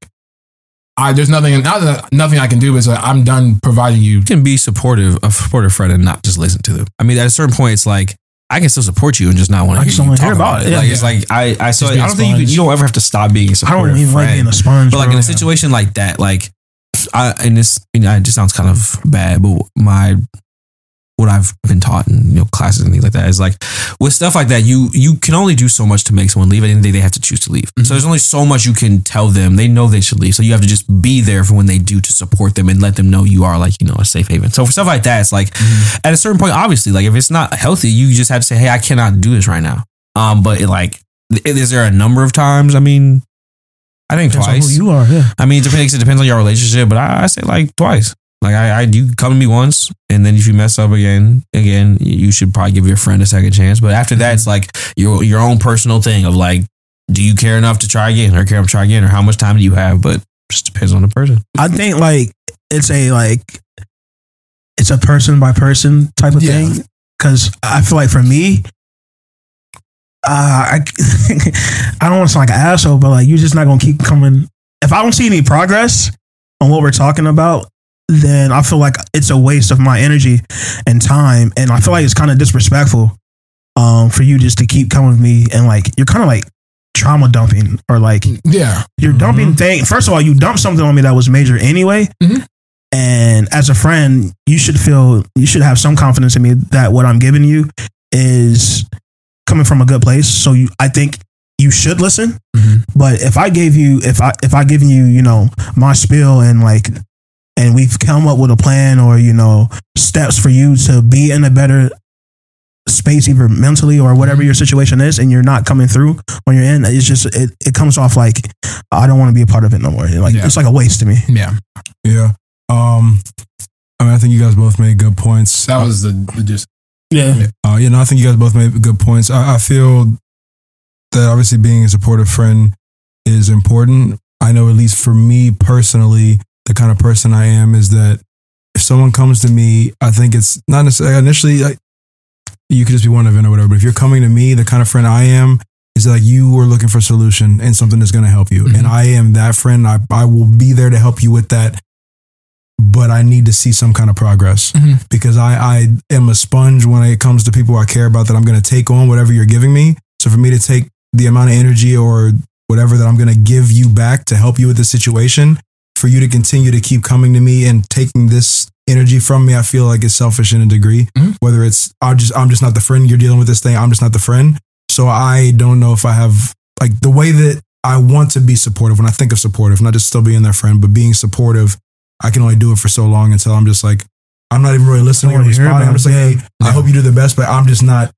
I there's nothing, not that nothing I can do, but it's like I'm done providing you. you can be supportive, a supportive friend, and not just listen to them. I mean, at a certain point, it's like I can still support you and just not want I to just hear, don't wanna hear talk about about it. it. Like Yeah. it's like I, I so I don't think you, can, you don't ever have to stop being a I supportive I don't even friend. like being a sponge. but like in a situation like that, like I and this, you know, it just sounds kind of bad, but my what I've been taught in you know classes and things like that is like with stuff like that, you you can only do so much to make someone leave. At the end of the day, they have to choose to leave. So there's only so much you can tell them. They know they should leave, so you have to just be there for when they do to support them and let them know you are like you know a safe haven. So for stuff like that, it's like at a certain point, obviously, like if it's not healthy, you just have to say, hey, I cannot do this right now. Um, but it, like, is there a number of times? I mean, I think Depends twice. you are. Yeah. I mean, it depends. It depends on your relationship, but I, I say like twice. Like I, I, you come to me once, and then if you mess up again, again, you should probably give your friend a second chance. But after that, it's like your your own personal thing of like, do you care enough to try again, or care enough to try again, or how much time do you have? But it just depends on the person. I think like it's a like it's a person by person type of Yeah. thing. Cause I feel like for me, uh, I, I don't want to sound like an asshole, but like you're just not gonna keep coming. If I don't see any progress on what we're talking about, then I feel like it's a waste of my energy and time, and I feel like it's kind of disrespectful um, for you just to keep coming with me and like you're kind of like trauma dumping or like Yeah. you're dumping thing. First of all, you dumped something on me that was major anyway. Mhm. And as a friend, you should feel you should have some confidence in me that what I'm giving you is coming from a good place. So you, I think you should listen. Mhm. But if I gave you, if I if I given you, you know, my spiel and like, and we've come up with a plan or you know steps for you to be in a better space either mentally or whatever your situation is and you're not coming through when you're in it's just it, it comes off like i don't want to be a part of it no more like Yeah. it's like a waste to me Yeah. Yeah. Um, I mean, I think you guys both made good points. That was the, the just yeah Uh, you know, I think you guys both made good points. I, I feel that obviously being a supportive friend is important. I know, at least for me personally, the kind of person I am is that if someone comes to me, I think it's not necessarily initially like you could just be one event or whatever. But if you're coming to me, the kind of friend I am is like you are looking for a solution and something that's going to help you, and I am that friend. I I will be there to help you with that. But I need to see some kind of progress Mhm. because I, I am a sponge when it comes to people I care about that I'm going to take on whatever you're giving me. So for me to take the amount of energy or whatever that I'm going to give you back to help you with the situation, for you to continue to keep coming to me and taking this energy from me, I feel like it's selfish in a degree. Mhm. Whether it's I just I'm just not the friend you're dealing with this thing. I'm just not the friend. So I don't know if I have like the way that I want to be supportive. When I think of supportive, not just still being their friend, but being supportive, I can only do it for so long until I'm just like I'm not even really listening or responding. I'm just like, hey, I hope you do the best, but I'm just not.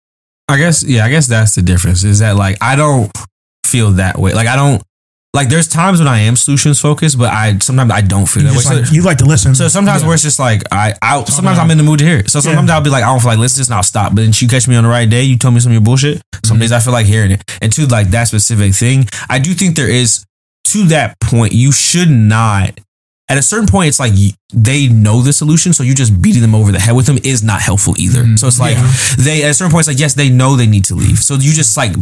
I guess yeah, I guess that's the difference. Is that like I don't feel that way. Like I don't like there's times when I am solutions focused, but I sometimes I don't feel you, that way. just So, like, you like to listen so sometimes where it's just like I, I sometimes I'm in the mood to hear it. So sometimes Yeah. I'll be like, I don't feel like listening, and I'll stop. But then you catch me on the right day, you tell me some of your bullshit. Some days I feel like hearing it. And to like that specific thing, I do think there is to that point, you should not at a certain point, it's like they know the solution, so you just beating them over the head with them is not helpful either. Mhm. So it's like they at a certain point, it's like yes, they know they need to leave, so you just like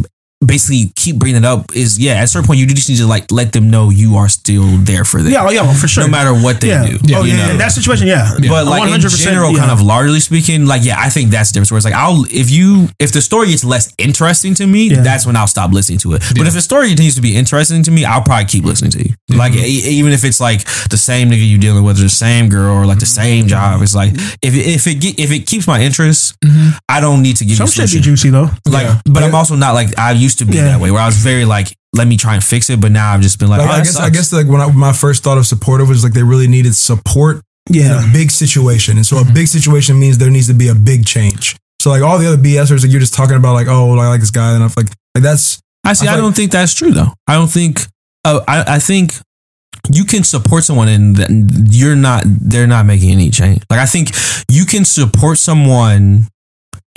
basically keep bringing it up. Is yeah, at a certain point, you just need to like let them know you are still there for them, yeah oh, yeah for sure no matter what they yeah. do. oh you yeah know? in that situation yeah But like in 100%, general, yeah. kind of largely speaking, like yeah, I think that's the difference. Where it's like I'll if you if the story gets less interesting to me, Yeah. that's when I'll stop listening to it. But if the story continues to be interesting to me, I'll probably keep listening to you. Mm-hmm. Like e- even if it's like the same nigga you dealing with, or the same girl, or like the mm-hmm. same job, it's like if it, if it get, if it keeps my interest, mm-hmm. I don't need to give some you shit be solution. juicy though Like, Yeah. but I'm also not like I used to be Yeah. that way, where I was very like, let me try and fix it. But now I've just been like, Like, oh, I that guess I guess like when I, my first thought of supportive was like they really needed support yeah. in yeah a big situation. And so a big situation means there needs to be a big change. So like all the other BSers like you're just talking about like, oh, I like this guy and I'm like like that's I see. I I, don't think that's true though. I don't think. Uh, I I think you can support someone and th- you're not. They're not making any change. Like I think you can support someone.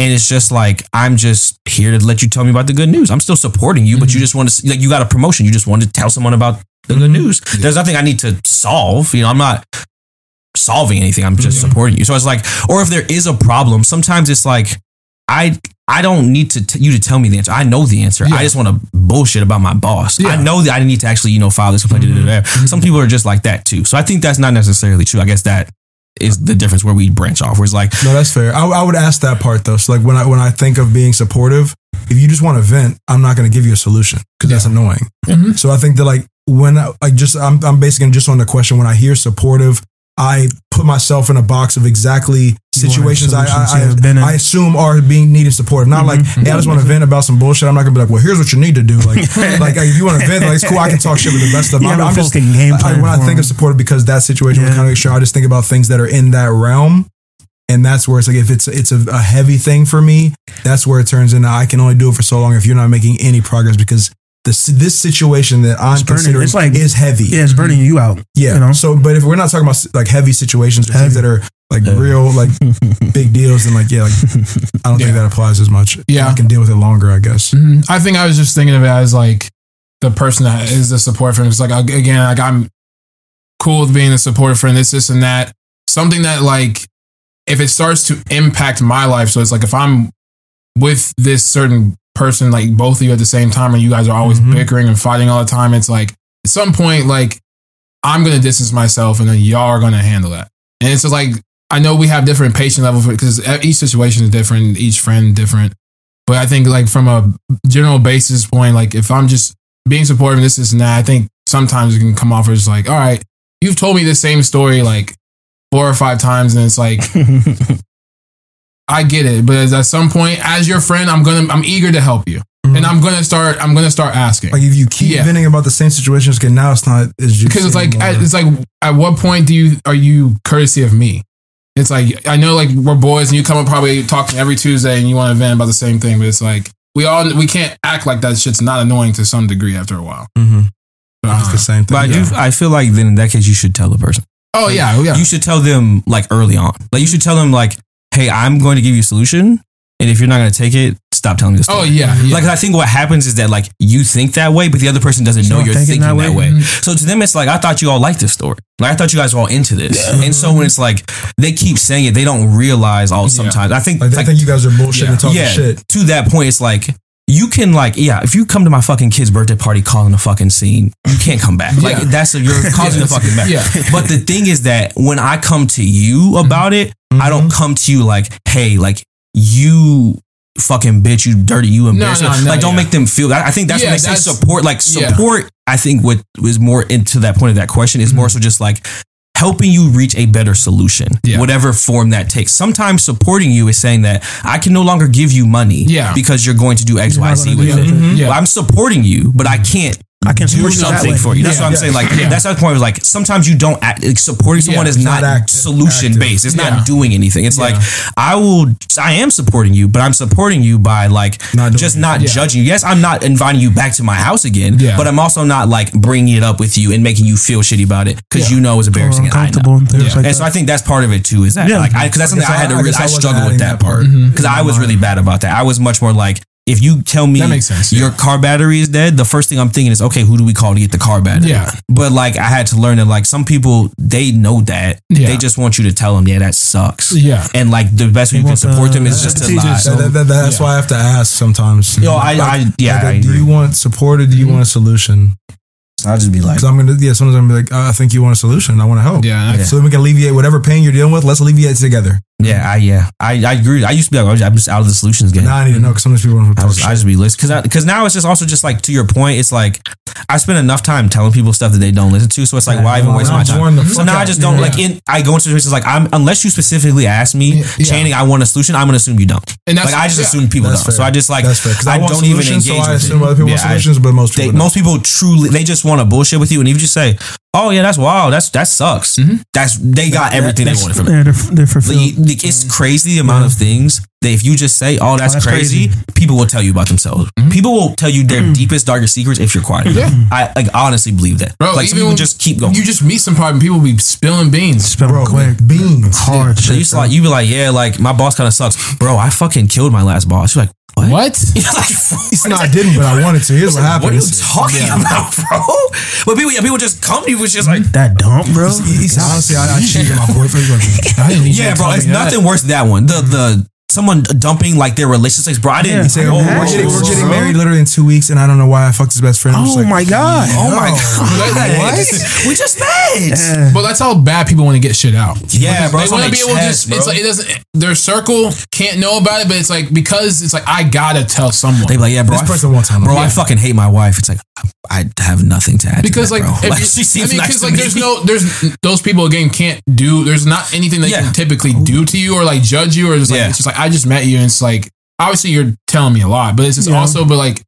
And it's just like I'm just here to let you tell me about the good news. I'm still supporting you, but you mm-hmm. just want to like you got a promotion. You just want to tell someone about the good mm-hmm. news. There's nothing I need to solve. You know, I'm not solving anything. I'm just supporting you. So it's like, or if there is a problem, sometimes it's like I I don't need to t- you to tell me the answer. I know the answer. Yeah. I just want to bullshit about my boss. Yeah. I know that I need to actually you know file this complaint. da. Mm-hmm. Some people are just like that too. So I think that's not necessarily true. I guess that is the difference where we branch off. Where it's like, no, that's fair. I, I would ask that part though. So like when I when I think of being supportive, if you just want to vent, I'm not going to give you a solution because that's annoying. Mhm. So I think that like when I, like just I'm I'm basically just on the question when I hear supportive, I put myself in a box of exactly situations I I. I, I assume are being needed supportive. Not like mm-hmm. hey, I just want to mm-hmm. vent about some bullshit. I'm not gonna be like, well, here's what you need to do. Like like if you want to vent, like it's cool. I can talk shit with the best of them. I'm, I'm just game I- when I think of supportive because that situation was kind of extreme. I just think about things that are in that realm. And that's where it's like if it's it's a, a heavy thing for me, that's where it turns into I can only do it for so long if you're not making any progress because this this situation that I'm It's burning. considering It's like- is heavy. yeah it's burning you out Yeah. you know? So, but if we're not talking about like heavy situations or things that are like real, like big deals, and like yeah, like I don't think that applies as much. Yeah. I can deal with it longer, I guess. Mhm. I think I was just thinking of it as like the person that is the support friend. It's like again, like I'm cool with being a support friend. This, this, and that. Something that like if it starts to impact my life. So it's like if I'm with this certain person, like both of you at the same time, and you guys are always bickering and fighting all the time, it's like at some point, like I'm gonna distance myself, and then y'all are gonna handle that. And it's just like I know we have different patient levels because each situation is different, each friend different. But I think like from a general basis point, like if I'm just being supportive, and this is that, I think sometimes it can come off as like, all right, you've told me the same story like four or five times, and it's like I get it, but at some point, as your friend, I'm gonna, I'm eager to help you, mm-hmm. and I'm gonna start, I'm gonna start asking Like if you keep Yeah. venting about the same situations, okay, now it's not as because it's like, at, it's like, at what point do you are you courtesy of me? It's like I know, like we're boys, and you come up probably talking every Tuesday, and you want to vent about the same thing, but it's like we all we can't act like that shit's not annoying to some degree after a while. hmm But, it's uh, the same thing. But I do. I feel like then in that case, you should tell the person. oh yeah, yeah, You should tell them like early on. Like you should tell them like, "Hey, I'm going to give you a solution, and if you're not going to take it, stop telling me the story." oh yeah, yeah. Like I think what happens is that like you think that way, but the other person doesn't know you're thinking that that way? way. Mm-hmm. So to them, it's like I thought you all liked this story. Like I thought you guys were all into this. And so when it's like they keep saying it, they don't realize all. Sometimes I think like they like, think you guys are bullshit Yeah. and talking yeah, shit. to that point, it's like you can like yeah, if you come to my fucking kid's birthday party causing a fucking scene, you can't come back. Like Yeah. that's a, you're causing Yeah, a fucking mess. yeah. But the thing is that when I come to you about it, I mm-hmm. don't come to you like, hey, like you fucking bitch, you dirty, you embarrassing. no, no, like don't yeah. make them feel. I I think that's Yeah, when they say that's- support. Like yeah. support, I think what was more into that point of that question is Mm-hmm. more so just like helping you reach a better solution, Yeah. whatever form that takes. Sometimes supporting you is saying that I can no longer give you money Yeah. because you're going to do X, You're Y, not Z gonna with do it. that. Mhm. Yeah. Well, I'm supporting you, but I can't I can do something for you. That's Yeah. what I'm Yeah. saying. Like Yeah. that's the point. Was like sometimes you don't act. Like, supporting someone is not, not solution active. based. It's not doing anything. It's like I will. I am supporting you, but I'm supporting you by like Not just not Yeah. judging you. Yes, I'm not inviting you back to my house again. But I'm also not like bringing it up with you and making you feel shitty about it because you know it's embarrassing. and I know. and like And so. I think that's part of it too. Is that Yeah. like because that's I something I had to I- I really guess I I wasn't struggle with that part part. because mm-hmm. I was really bad about that. I was much more like. If you tell me That makes sense, your yeah. car battery is dead, the first thing I'm thinking is, okay, who do we call to get the car battery? Yeah. But like, I had to learn that like some people they know that Yeah. they just want you to tell them, yeah, that sucks. Yeah. And like the best way you can want support them is just to teachers. lie. So- That- that- that- that's yeah. why I have to ask sometimes. Yo, I- I- yeah, like, I do you want support or do you want a solution? I'll just be like, Because I'm gonna, yeah, sometimes I'm gonna be like, uh, I think you want a solution. I want to help. Yeah, I- So then we can alleviate whatever pain you're dealing with. Let's alleviate it together. yeah, I yeah, I, I agree. I used to be like, I'm just out of the solutions game. Now I need to know because sometimes people want to I, talk was, I just be listening because because now it's just also just like to your point. It's like I spend enough time telling people stuff that they don't listen to. So it's like why even waste my Now join the time? So fuck now I just don't Yeah. like in. I go into situations like I'm unless you specifically ask me, Yeah. Channing, I want a solution. I'm gonna assume you don't. And that's- like I just yeah. assume people That's don't. So. I just like That's fair. Because I, I don't even solutions, engage so I assume it. other people want Yeah, I- solutions, but most They, people don't. most people truly they just want to bullshit with you, and if you just say, "Oh yeah, that's wild. That's that sucks," mm-hmm. that's they got everything they wanted from it. They're, they're fulfilled. Like, like, it's crazy the amount of things that if you just say, "Oh, that's, that's crazy," people will tell you about themselves. Mm-hmm. People will tell you their mm-hmm. deepest, darkest secrets if you're quiet. enough. I like honestly believe that. Bro, like some even people just keep going. You just meet some problem, people be spilling beans. Spell Bro, quick. beans. Hard so shit. you just like you be like, yeah, like my boss kind of sucks, bro. I fucking killed my last boss. You're like, what? What? Like, It's not, I didn't, but I wanted to. Here's what happened. what are you talking about, bro? But people, yeah, people just come to you with just like, mm-hmm. that dump, bro. Honestly, I, I cheated my boyfriend. I didn't yeah, bro. It's me that. nothing worse than that one. The the someone dumping like their relationships, bro. I didn't. Yeah. Say, oh, oh, we're getting, we're Bro. getting married literally in two weeks, and I don't know why I fucked his best friend. I'm Oh like, my god. Oh my Yo. god! What? We just met. Yeah. But that's how bad people want to get shit out. Yeah, bro. They want to their be able to chest, just. It's like it doesn't. Their circle can't know about it, but it's like because it's like I gotta tell someone. They be like, yeah, bro. This I- person won't tell me. Bro, I fucking hate my wife. It's like I have nothing to add. because to like, that, bro. Like, you- she I seems mean, nice because to like me. there's no there's those people again can't do. There's not anything they Yeah. can typically do oh. to you or like judge you or just like Yeah. it's just like I just met you and it's like obviously you're telling me a lot, but it's Yeah. also but like.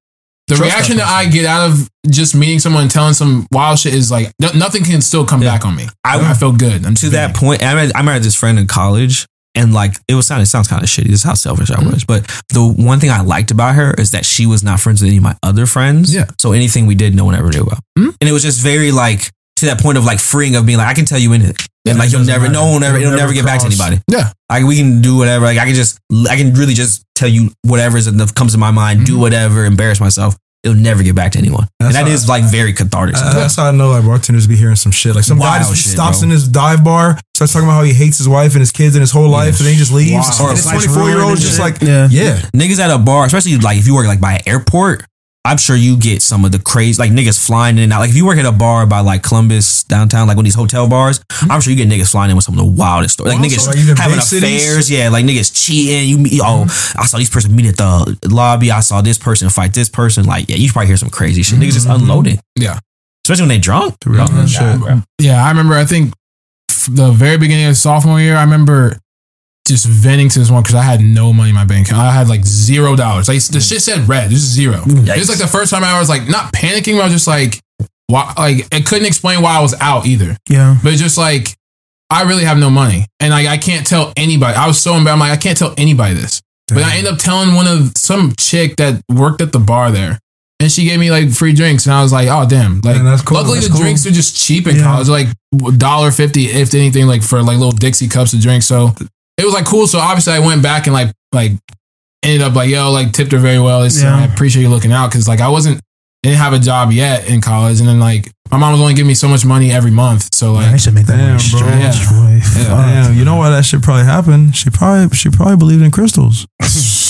The Trust reaction that that I get out of just meeting someone and telling some wild shit is like no, nothing can still come Yeah. back on me. I- I, feel good. I'm to that point, I met, I met this friend in college, and like it was sound it sounds kind of shitty. This is how selfish Mm-hmm. I was. But the one thing I liked about her is that she was not friends with any of my other friends. Yeah. So anything we did, no one ever knew about. Mhm. And it was just very like to that point of like freeing of being like I can tell you anything. Yeah, and like you'll doesn't never, no one ever, It'll it'll never never get back to anybody. Yeah. Like we can do whatever. Like I can just, I can really just tell you whatever is that comes to my mind, do Mm-hmm. whatever, embarrass myself. it'll never get back to anyone. That's and that how- is like very cathartic. Uh, that's how I know like bartenders be hearing some shit. Like some guy just shit, stops bro. in his dive bar, starts talking about how he hates his wife and his kids and his whole life, and then he just leaves. Wow. And this Life's 24 year old just and like. Yeah. yeah. niggas at a bar, especially like if you work like by an airport, I'm sure you get some of the crazy like niggas flying in and out. Like if you work at a bar by like Columbus downtown, like one of these hotel bars, mm-hmm. I'm sure you get niggas flying in with some of the wildest stories. Like oh, Also, niggas like, having big cities? affairs, yeah, like niggas cheating. You meet, oh, mm-hmm. I saw this person meet at the lobby. I saw this person fight this person. Like yeah, you probably hear some crazy shit. Niggas just mm-hmm. unloading, Yeah. especially when they drunk. Real Oh, shit. Yeah, I remember. I think f- the very beginning of sophomore year, I remember just venting to this one because I had no money in my bank account. I had like zero dollars. Like the mm. shit said red. This is zero. Yikes. It's like the first time I was like not panicking. But I was just like, why? Like I couldn't explain why I was out either. Yeah. But it's just like I really have no money, and like I can't tell anybody. I was so embarrassed. I'm like I can't tell anybody this. But I end up telling one of some chick that worked at the bar there. And she gave me like free drinks, and I was like, "Oh damn!" Like, Man, that's cool. luckily That's the cool. drinks are just cheap in Yeah. college, like dollar fifty, if anything, like for like little Dixie cups of drinks. So it was like cool. So obviously, I went back and like like ended up like yo, like tipped her very well. It's, Yeah. I appreciate you looking out because like I wasn't didn't have a job yet in college, and then like my mom was only giving me so much money every month. So like, I should make that Damn, money bro. straight. Yeah. Damn, you know why that should probably happen? She probably she probably believed in crystals.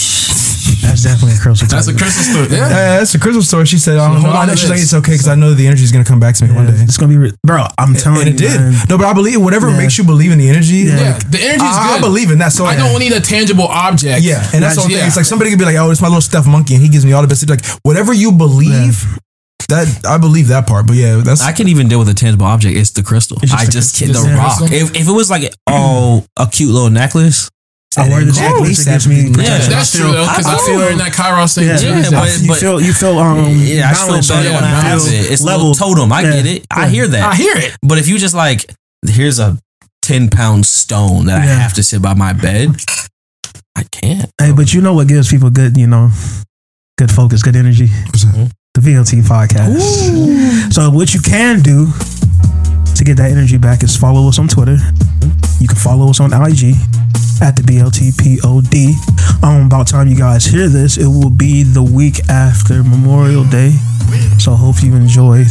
That's definitely a crystal. that's a crystal story. Yeah, Yeah. that's a crystal story. She said, I don't So hold on why. to She's like, it's okay because I know the energy is gonna come back to me one day. It's gonna be, re- bro. I'm telling And it you, did. man. No, but I believe whatever Yeah. makes you believe in the energy. Yeah. Yeah, like, the energy is I, good. I believe in that. So I don't need a tangible object. Yeah, and that's the whole yeah. thing. It's like somebody could be like, "Oh, it's my little stuffed monkey," and he gives me all the best. Like whatever you believe, that I believe that part. But yeah, that's I can even deal with a tangible object. It's the crystal. It's just I just crystal. the Just the rock. If, if it was like oh a cute little necklace, I wear the Cool. necklace. It gives me Yeah, protection. That's I true feel- though, because I I feel feel- wearing that Kairos thing. Yeah, too. Yeah, So- but- you feel you feel um yeah, I feel balanced, better yeah, when I I have feel it. It's a leveled. little totem. I Yeah. get it. I hear that. I hear it. But if you just like, here's a ten pound stone that I have to sit by my bed, I can't. Hey, but you know what gives people good, you know, good focus, good energy? The BLT podcast. So what you can do to get that energy back is follow us on Twitter. You can follow us on IG at the BLTPOD. Um, about time you guys hear this, it will be the week after Memorial Day. So hope you enjoyed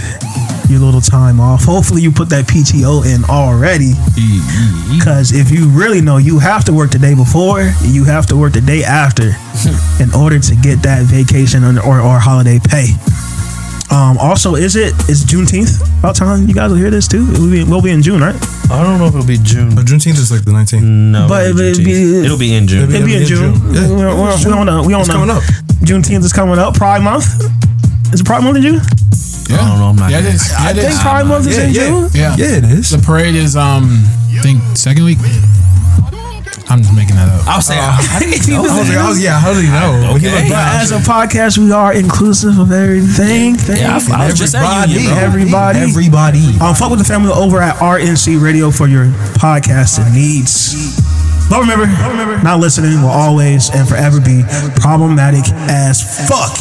your little time off. Hopefully you put that PTO in already. Because if you really know, you have to work the day before, you have to work the day after in order to get that vacation or, or holiday pay. Um, also, is it is Juneteenth about time you guys will hear this too? It will be, we'll be in June, right? I don't know if it'll be June. But Juneteenth is like the 19th. No, But it'll, it'll be, be- it'll be in June. It'll It'll be in in June. June. Yeah. We're, we're, we on a, we on It's a- coming up. Juneteenth is coming up. Pride Month. Is it Pride Month in June? Yeah. I don't know. I'm not. Yeah, it gonna- Yeah, I it think is. Pride Month is Yeah, in yeah. June. Yeah. Yeah, it is. The parade is um I think second week. I'm just making that up. I'll say. how do you know? I was like, I was, yeah, how do you know? Okay. looked back, As a podcast, we are inclusive of everything. Yeah, I, I was just at everybody, Everybody. everybody. Um, fuck with the family over at RNC Radio for your podcasting needs. But remember, not listening will always and forever be problematic as fuck.